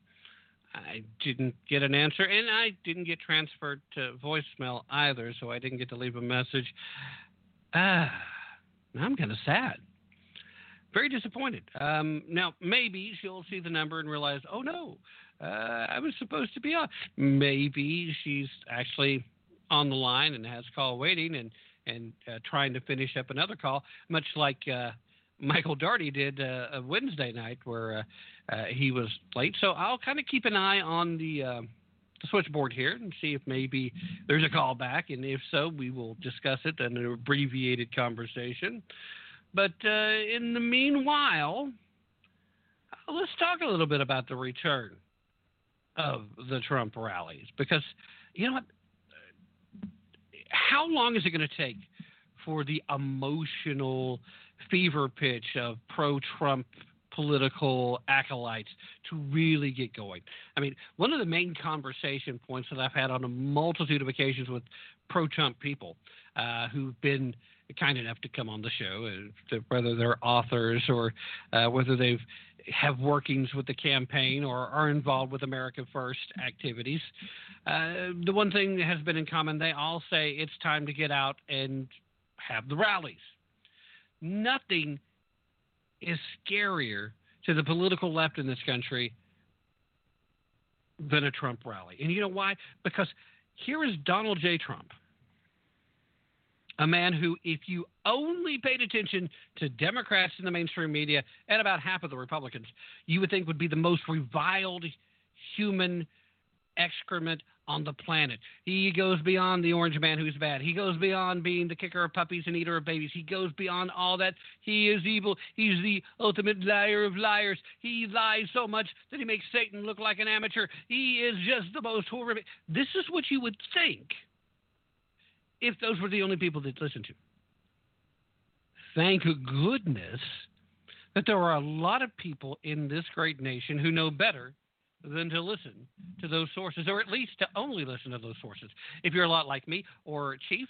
I didn't get an answer, and I didn't get transferred to voicemail either, so I didn't get to leave a message. Ah, I'm kind of sad. Very disappointed. Um, now, maybe she'll see the number and realize, oh no, uh, I was supposed to be on. Maybe she's actually on the line and has call waiting and and uh, trying to finish up another call, much like uh, Michael Darty did uh, Wednesday night where uh, uh, he was late. So I'll kind of keep an eye on the, uh, the switchboard here and see if maybe there's a call back, and if so, we will discuss it in an abbreviated conversation. But uh, in the meanwhile, let's talk a little bit about the return of the Trump rallies because you know what? How long is it going to take for the emotional fever pitch of pro Trump political acolytes to really get going? I mean, one of the main conversation points that I've had on a multitude of occasions with pro Trump people uh, who've been kind enough to come on the show, uh, whether they're authors or uh, whether they've have workings with the campaign or are involved with America First activities. Uh, the one thing that has been in common, they all say it's time to get out and have the rallies. Nothing is scarier to the political left in this country than a Trump rally. And you know why? Because here is Donald J. Trump a man who, if you only paid attention to Democrats in the mainstream media and about half of the Republicans, you would think would be the most reviled human excrement on the planet. He goes beyond the orange man who's bad. He goes beyond being the kicker of puppies and eater of babies. He goes beyond all that. He is evil. He's the ultimate liar of liars. He lies so much that he makes Satan look like an amateur. He is just the most horrific. This is what you would think if those were the only people that listened to. Thank goodness that there are a lot of people in this great nation who know better than to listen to those sources, or at least to only listen to those sources. If you're a lot like me or Chief,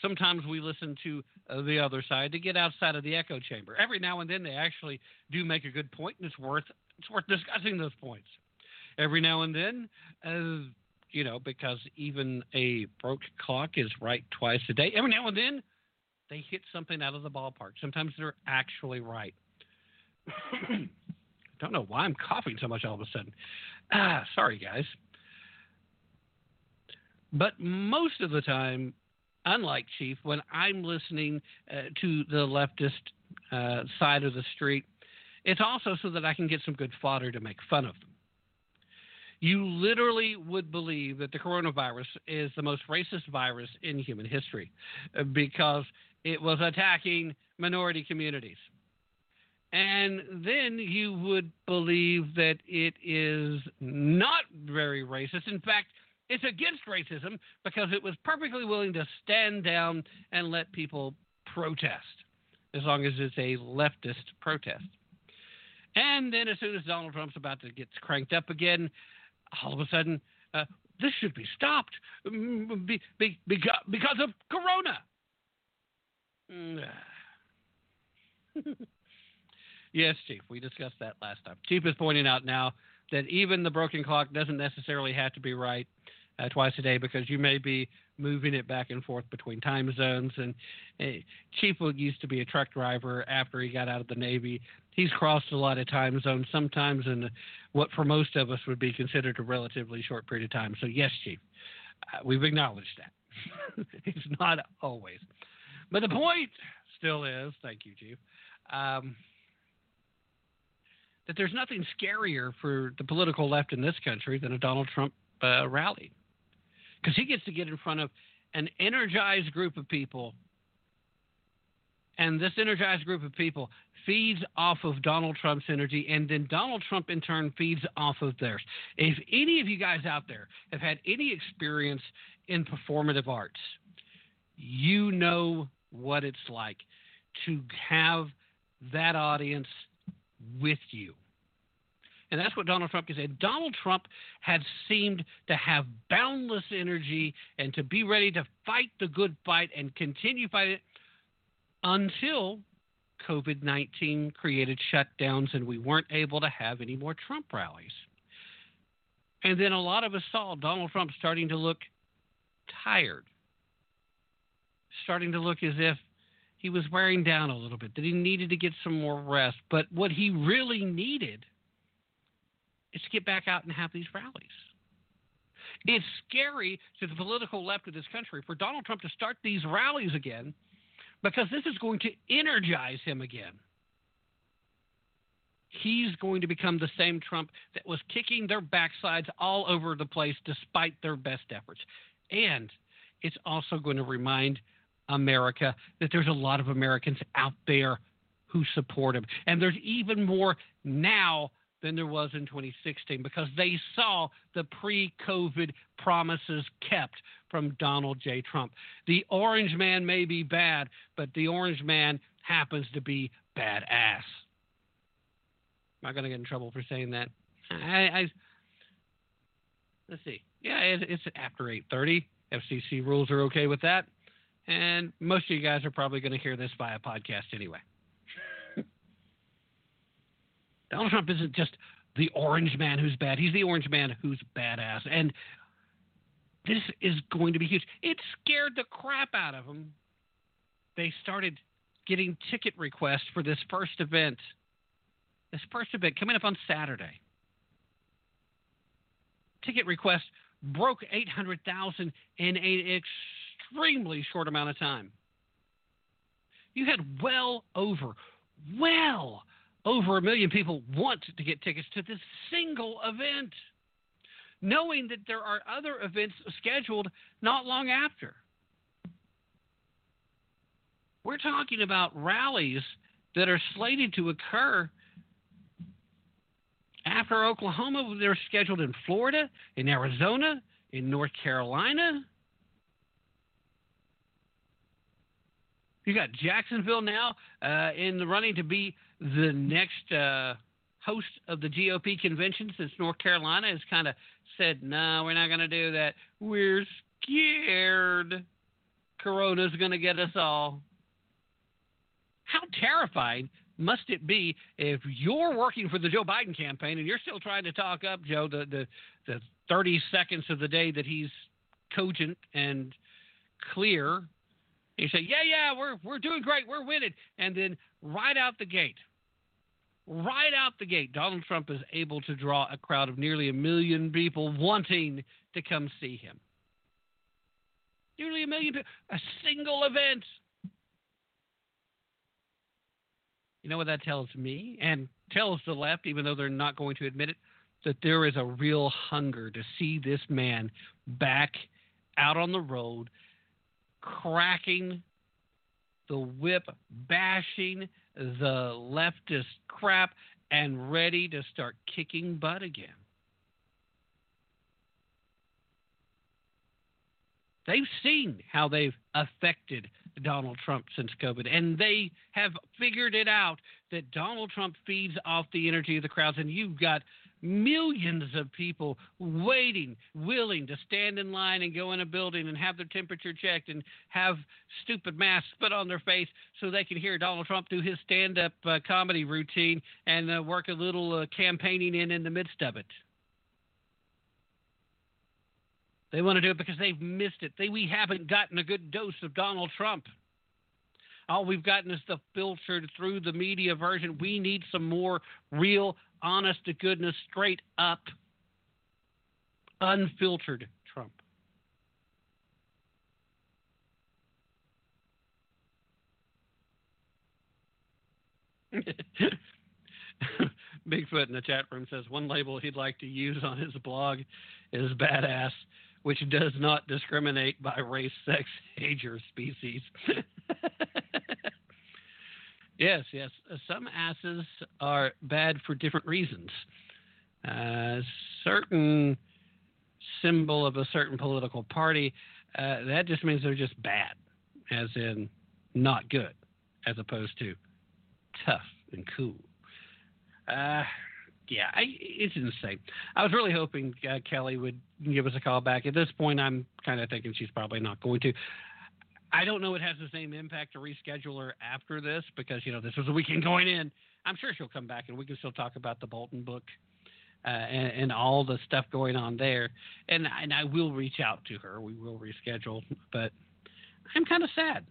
sometimes we listen to uh, the other side to get outside of the echo chamber. Every now and then they actually do make a good point, and it's worth it's worth discussing those points. Every now and then, uh, you know, because even a broke clock is right twice a day. Every now and then, they hit something out of the ballpark. Sometimes they're actually right. I Don't know why I'm coughing so much all of a sudden. Ah, sorry, guys. But most of the time, unlike Chief, when I'm listening uh, to the leftist uh, side of the street, it's also so that I can get some good fodder to make fun of them you literally would believe that the coronavirus is the most racist virus in human history uh, because it was attacking minority communities. And then you would believe that it is not very racist. In fact, it's against racism because it was perfectly willing to stand down and let people protest. as long as it's a leftist protest. And then as soon as Donald Trump's about to get cranked up again, all of a sudden, uh, this should be stopped mm, be, be, because, of Corona. Mm. yes, Chief, we discussed that last time. Chief is pointing out now that even the broken clock doesn't necessarily have to be right uh, twice a day because you may be moving it back and forth between time zones. And uh, Chief used to be a truck driver after he got out of the Navy. He's crossed a lot of time zones, sometimes in what for most of us would be considered a relatively short period of time. So, yes, Chief, uh, we've acknowledged that. it's not always. But the point still is, thank you, Chief, um, that there's nothing scarier for the political left in this country than a Donald Trump uh, rally. Because he gets to get in front of an energized group of people. And this energized group of people feeds off of Donald Trump's energy, and then Donald Trump in turn feeds off of theirs. If any of you guys out there have had any experience in performative arts, you know what it's like to have that audience with you. And that's what Donald Trump say. Donald Trump had seemed to have boundless energy and to be ready to fight the good fight and continue fighting until COVID 19 created shutdowns and we weren't able to have any more Trump rallies. And then a lot of us saw Donald Trump starting to look tired, starting to look as if he was wearing down a little bit, that he needed to get some more rest. But what he really needed is to get back out and have these rallies. It's scary to the political left of this country for Donald Trump to start these rallies again because this is going to energize him again. He's going to become the same Trump that was kicking their backsides all over the place despite their best efforts. And it's also going to remind America that there's a lot of Americans out there who support him. And there's even more now than there was in 2016 because they saw the pre COVID promises kept from Donald J. Trump. The orange man may be bad, but the orange man happens to be badass. Am I going to get in trouble for saying that? Hmm. I, I let's see. Yeah, it, it's after 8:30. FCC rules are okay with that, and most of you guys are probably going to hear this via podcast anyway. Donald Trump isn't just the orange man who's bad. He's the orange man who's badass. And this is going to be huge. It scared the crap out of them. They started getting ticket requests for this first event. This first event coming up on Saturday. Ticket requests broke 800,000 in an extremely short amount of time. You had well over, well over a million people want to get tickets to this single event, knowing that there are other events scheduled not long after. We're talking about rallies that are slated to occur after Oklahoma. They're scheduled in Florida, in Arizona, in North Carolina. You got Jacksonville now uh, in the running to be the next uh, host of the GOP convention since North Carolina has kind of said, no, we're not going to do that. We're scared Corona's going to get us all. How terrifying must it be if you're working for the Joe Biden campaign and you're still trying to talk up Joe the, the, the 30 seconds of the day that he's cogent and clear you say, yeah, yeah, we're we're doing great, we're winning, and then right out the gate, right out the gate, Donald Trump is able to draw a crowd of nearly a million people wanting to come see him. Nearly a million people, a single event. You know what that tells me, and tells the left, even though they're not going to admit it, that there is a real hunger to see this man back out on the road cracking the whip, bashing the leftist crap, and ready to start kicking butt again. They've seen how they've affected Donald Trump since COVID, and they have figured it out that Donald Trump feeds off the energy of the crowds, and you've got millions of people waiting, willing to stand in line and go in a building and have their temperature checked and have stupid masks put on their face so they can hear Donald Trump do his stand up uh, comedy routine and uh, work a little uh, campaigning in in the midst of it. They want to do it because they've missed it. They, we haven't gotten a good dose of Donald Trump. All we've gotten is the filtered through the media version. We need some more real, honest to goodness, straight up, unfiltered Trump. Bigfoot in the chat room says one label he'd like to use on his blog is badass, which does not discriminate by race, sex, age, or species. yes, yes. Some asses are bad for different reasons. Uh, certain symbol of a certain political party, uh, that just means they're just bad, as in not good, as opposed to tough and cool. Uh, yeah, I, it's insane. I was really hoping uh, Kelly would give us a call back. At this point, I'm kind of thinking she's probably not going to. I don't know it has the same impact to reschedule her after this because you know this was a weekend going in. I'm sure she'll come back and we can still talk about the Bolton book uh, and, and, all the stuff going on there. And and I will reach out to her. We will reschedule, but I'm kind of sad.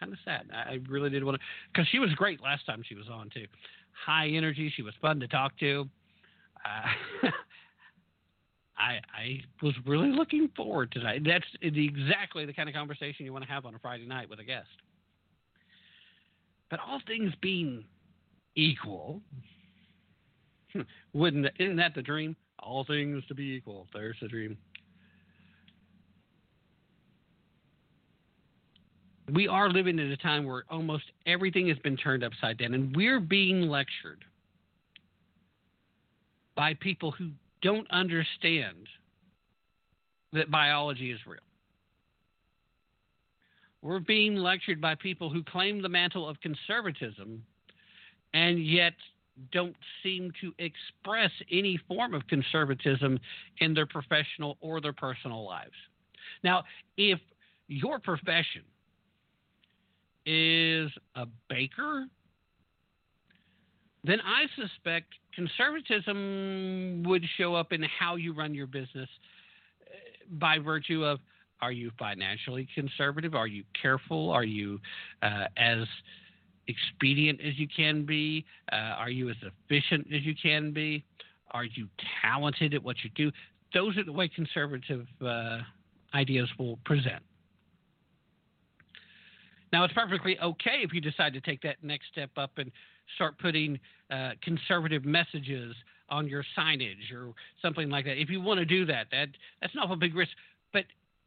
Kind of sad. I really did want to because she was great last time she was on too. High energy. She was fun to talk to. Uh, I, I was really looking forward to that. That's exactly the kind of conversation you want to have on a Friday night with a guest. But all things being equal, hmm, wouldn't isn't that the dream? All things to be equal. There's the dream. We are living at a time where almost everything has been turned upside down, and we're being lectured by people who don't understand that biology is real. We're being lectured by people who claim the mantle of conservatism and yet don't seem to express any form of conservatism in their professional or their personal lives. Now, if your profession is a baker, then I suspect conservatism would show up in how you run your business uh, by virtue of are you financially conservative? Are you careful? Are you uh, as expedient as you can be? Uh, are you as efficient as you can be? Are you talented at what you do? Those are the way conservative uh, ideas will present. Now, it's perfectly okay if you decide to take that next step up and start putting uh, conservative messages on your signage or something like that. If you want to do that, that that's not a big risk. But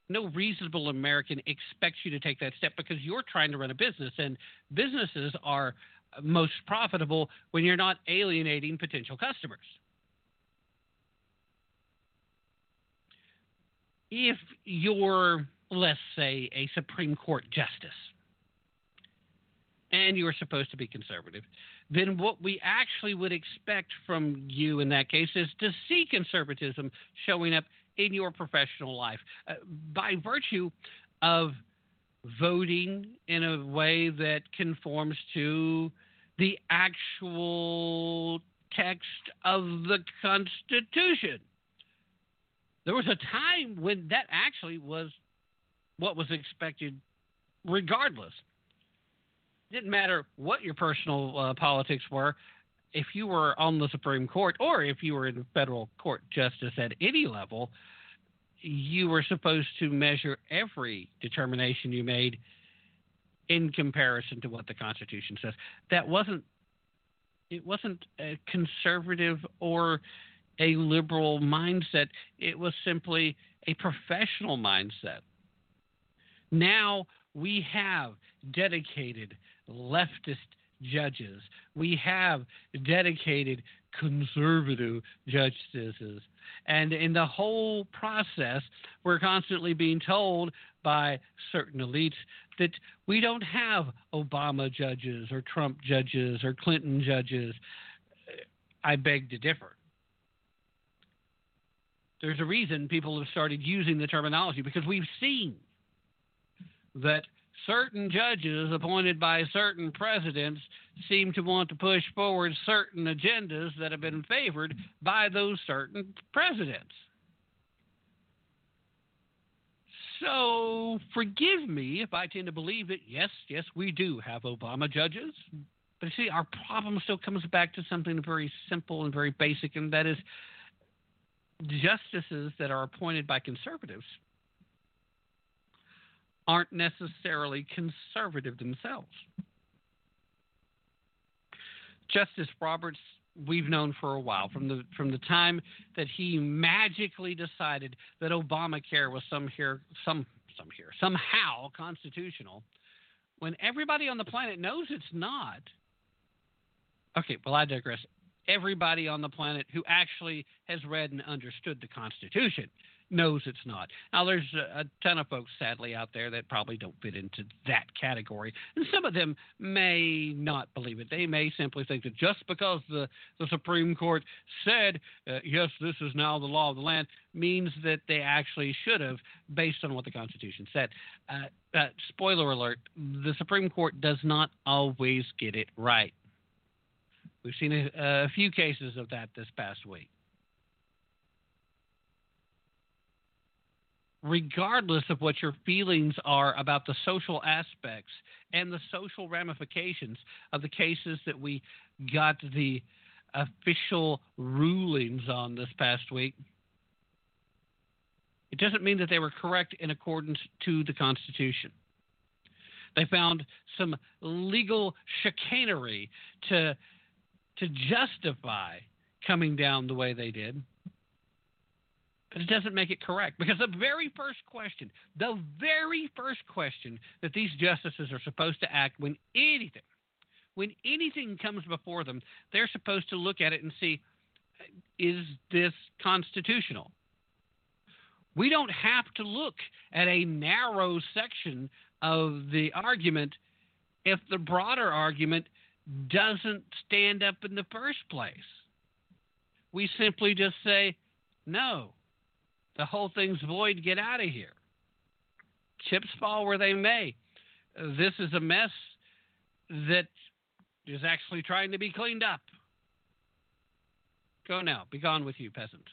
no reasonable American expects you to take that step because you're trying to run a business, and businesses are most profitable when you're not alienating potential customers. If you're, let's say, a Supreme Court justice, and you are supposed to be conservative, then what we actually would expect from you in that case is to see conservatism showing up in your professional life uh, by virtue of voting in a way that conforms to the actual text of the Constitution. There was a time when that actually was what was expected, regardless didn't matter what your personal uh, politics were. If you were on the Supreme Court or if you were in federal court justice at any level, you were supposed to measure every determination you made in comparison to what the Constitution says. That wasn't it wasn't a conservative or a liberal mindset. It was simply a professional mindset. Now we have dedicated leftist judges. We have dedicated conservative justices. And in the whole process, we're constantly being told by certain elites that we don't have Obama judges or Trump judges or Clinton judges. I beg to differ. There's a reason people have started using the terminology because we've seen that certain judges appointed by certain presidents seem to want to push forward certain agendas that have been favored by those certain presidents. So forgive me if I tend to believe that yes, yes, we do have Obama judges. But see, our problem still comes back to something very simple and very basic, and that is justices that are appointed by conservatives aren't necessarily conservative themselves. Justice Roberts, we've known for a while from the from the time that he magically decided that Obamacare was some here some some here somehow constitutional, when everybody on the planet knows it's not. Okay, well I digress. Everybody on the planet who actually has read and understood the Constitution knows it's not. Now, there's a, a, ton of folks, sadly, out there that probably don't fit into that category. And some of them may not believe it. They may simply think that just because the, the Supreme Court said, uh, yes, this is now the law of the land, means that they actually should have, based on what the Constitution said. Uh, uh, spoiler alert the Supreme Court does not always get it right. We've seen a, a few cases of that this past week. Regardless of what your feelings are about the social aspects and the social ramifications of the cases that we got the official rulings on this past week, it doesn't mean that they were correct in accordance to the Constitution. They found some legal chicanery to, to justify coming down the way they did. But it doesn't make it correct because the very first question, the very first question that these justices are supposed to act when anything, when anything comes before them, they're supposed to look at it and see, is this constitutional? We don't have to look at a narrow section of the argument if the broader argument doesn't stand up in the first place. We simply just say, no, the whole thing's void. Get out of here. Chips fall where they may. This is a mess that is actually trying to be cleaned up. Go now. Be gone with you, peasant.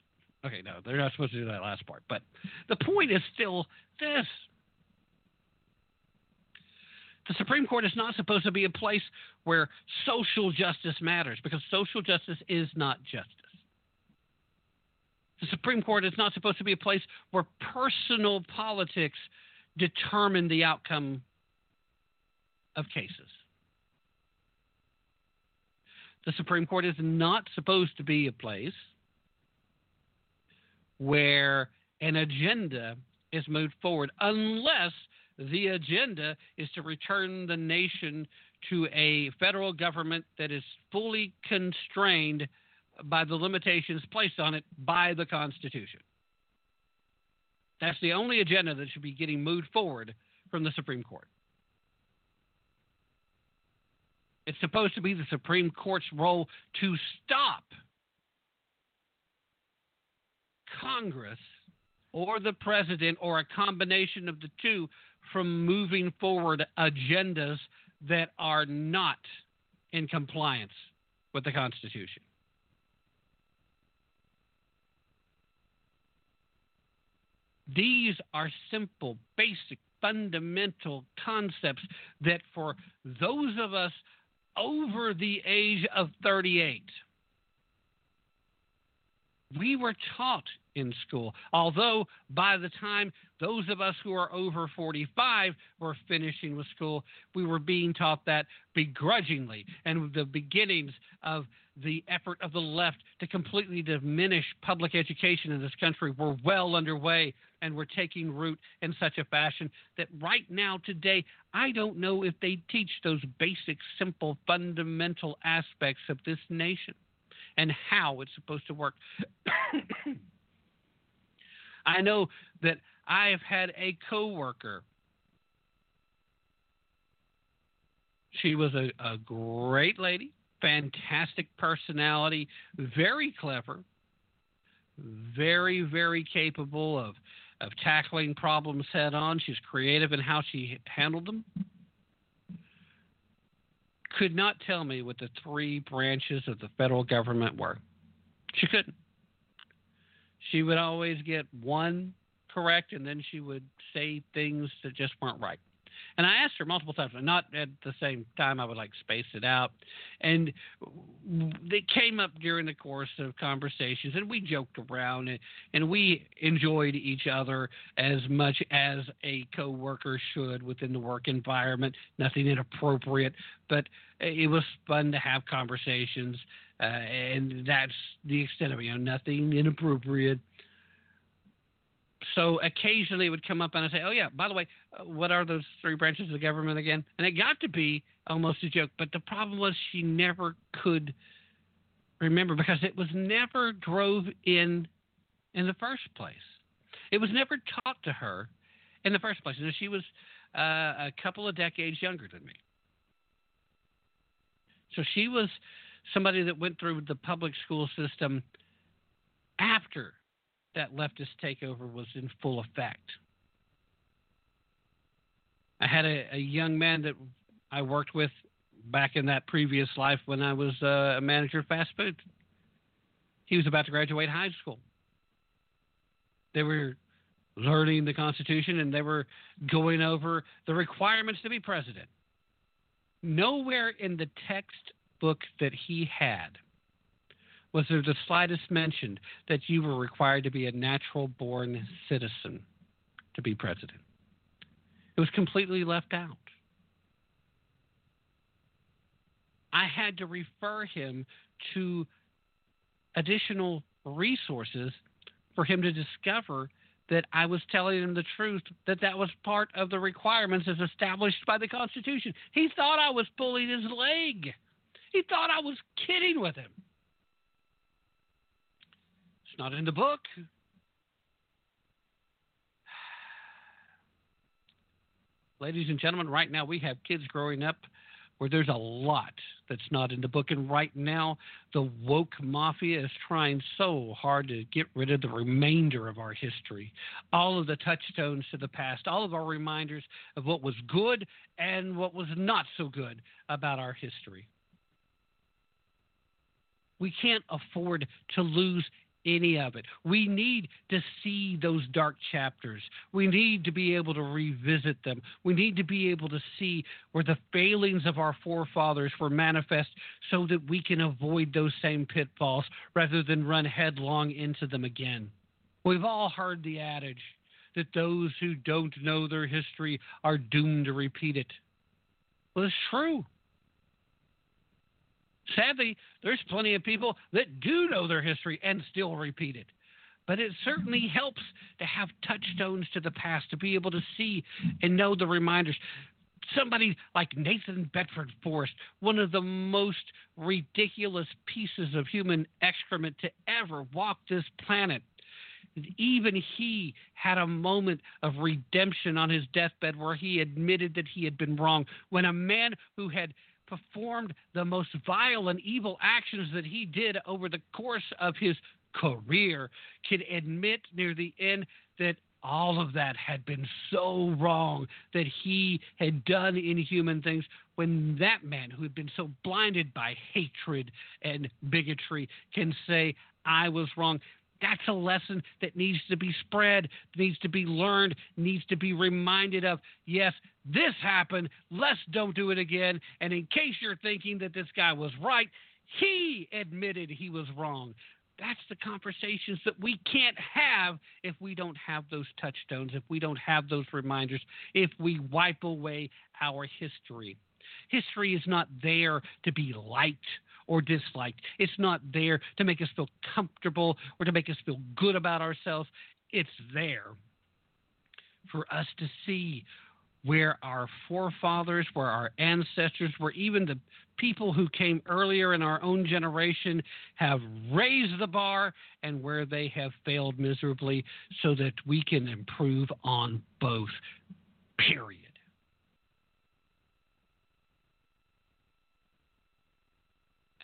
Okay, no, they're not supposed to do that last part. But the point is still this. The Supreme Court is not supposed to be a place where social justice matters because social justice is not justice. The Supreme Court is not supposed to be a place where personal politics determine the outcome of cases. The Supreme Court is not supposed to be a place where an agenda is moved forward unless the agenda is to return the nation to a federal government that is fully constrained by the limitations placed on it by the Constitution. That's the only agenda that should be getting moved forward from the Supreme Court. It's supposed to be the Supreme Court's role to stop Congress or the president or a combination of the two from moving forward agendas that are not in compliance with the Constitution. These are simple, basic, fundamental concepts that for those of us over the age of 38, we were taught in school. Although by the time those of us who are over 45 were finishing with school, we were being taught that begrudgingly. And the beginnings of the effort of the left to completely diminish public education in this country were well underway and were taking root in such a fashion that right now, today, I don't know if they teach those basic, simple, fundamental aspects of this nation. and how it's supposed to work. I know that I have had a coworker. She was a, a great lady, fantastic personality, very clever, very, very capable of of tackling problems head on. She's creative in how she handled them. Could not tell me what the three branches of the federal government were. She couldn't. She would always get one correct, and then she would say things that just weren't right. And I asked her multiple times, not at the same time. I would like space it out, and they came up during the course of conversations, and we joked around, and, and we enjoyed each other as much as a coworker should within the work environment. Nothing inappropriate, but it was fun to have conversations, uh, and that's the extent of it. You know, nothing inappropriate so occasionally it would come up and I'd say, oh, yeah, by the way, uh, what are those three branches of the government again? And it got to be almost a joke. But the problem was she never could remember because it was never drove in in the first place. It was never taught to her in the first place. And she was uh, a couple of decades younger than me. So she was somebody that went through the public school system after that leftist takeover was in full effect. I had a, a young man that I worked with back in that previous life when I was uh, a manager of fast food. He was about to graduate high school. They were learning the Constitution and they were going over the requirements to be president. Nowhere in the textbook that he had was there the slightest mention that you were required to be a natural born citizen to be president? It was completely left out. I had to refer him to additional resources for him to discover that I was telling him the truth, that that was part of the requirements as established by the Constitution. He thought I was pulling his leg. He thought I was kidding with him not in the book. Ladies and gentlemen, right now we have kids growing up where there's a lot that's not in the book. And right now, the woke mafia is trying so hard to get rid of the remainder of our history. All of the touchstones to the past, all of our reminders of what was good and what was not so good about our history. We can't afford to lose any of it. We need to see those dark chapters. We need to be able to revisit them. We need to be able to see where the failings of our forefathers were manifest so that we can avoid those same pitfalls rather than run headlong into them again. We've all heard the adage that those who don't know their history are doomed to repeat it. Well, it's true. Sadly, there's plenty of people that do know their history and still repeat it. But it certainly helps to have touchstones to the past, to be able to see and know the reminders. Somebody like Nathan Bedford Forrest, one of the most ridiculous pieces of human excrement to ever walk this planet, even he had a moment of redemption on his deathbed where he admitted that he had been wrong. When a man who had performed the most vile and evil actions that he did over the course of his career. Can admit near the end that all of that had been so wrong that he had done inhuman things when that man who had been so blinded by hatred and bigotry can say i was wrong that's a lesson that needs to be spread, needs to be learned, needs to be reminded of. Yes, this happened. Let's don't do it again. And in case you're thinking that this guy was right, he admitted he was wrong. That's the conversations that we can't have if we don't have those touchstones, if we don't have those reminders, if we wipe away our history. History is not there to be liked or disliked. It's not there to make us feel comfortable or to make us feel good about ourselves. It's there for us to see where our forefathers, where our ancestors, where even the people who came earlier in our own generation have raised the bar and where they have failed miserably so that we can improve on both. Period.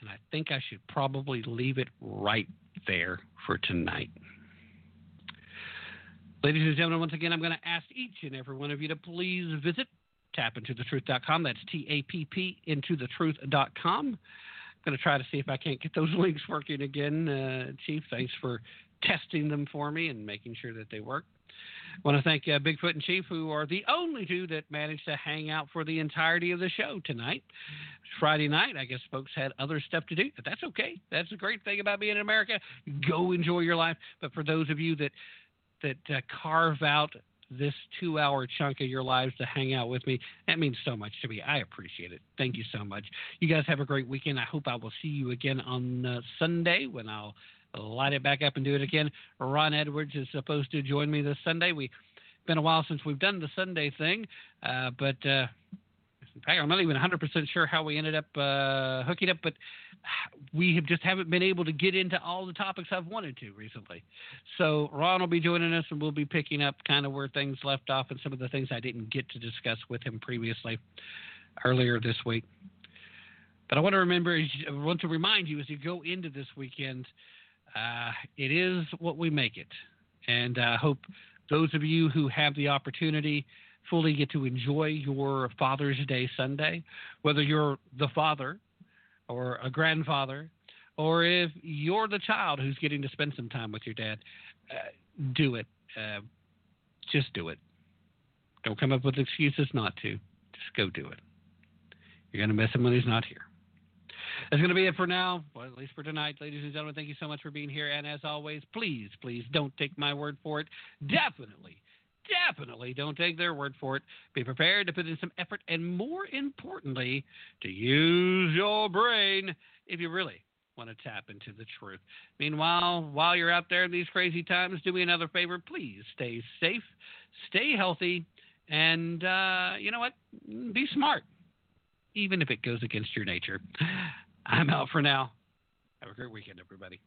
And I think I should probably leave it right there for tonight. Ladies and gentlemen, once again, I'm going to ask each and every one of you to please visit tappintothetruth.com. That's T A P P intothetruth.com. I'm going to try to see if I can't get those links working again. Uh, Chief, thanks for testing them for me and making sure that they work. I want to thank uh, Bigfoot and Chief, who are the only two that managed to hang out for the entirety of the show tonight. Friday night, I guess folks had other stuff to do, but that's okay. That's the great thing about being in America. Go enjoy your life. But for those of you that that uh, carve out this two hour chunk of your lives to hang out with me. That means so much to me. I appreciate it. Thank you so much. You guys have a great weekend. I hope I will see you again on uh, Sunday when I'll light it back up and do it again. Ron Edwards is supposed to join me this Sunday. We've been a while since we've done the Sunday thing, uh, but uh, I'm not even 100% sure how we ended up uh, hooking up, but we have just haven't been able to get into all the topics I've wanted to recently. So Ron will be joining us, and we'll be picking up kind of where things left off and some of the things I didn't get to discuss with him previously earlier this week. But I want to remember, I want to remind you as you go into this weekend, uh, it is what we make it, and I uh, hope those of you who have the opportunity fully get to enjoy your Father's Day Sunday, whether you're the father or a grandfather, or if you're the child who's getting to spend some time with your dad, uh, do it. Uh, just do it. Don't come up with excuses not to. Just go do it. You're going to miss him when he's not here. That's going to be it for now, well, at least for tonight. Ladies and gentlemen, thank you so much for being here. And as always, please, please don't take my word for it. Definitely definitely don't take their word for it. Be prepared to put in some effort and, more importantly, to use your brain if you really want to tap into the truth. Meanwhile, while you're out there in these crazy times, do me another favor. Please stay safe, stay healthy, and uh, you know what? Be smart, even if it goes against your nature. I'm out for now. Have a great weekend, everybody.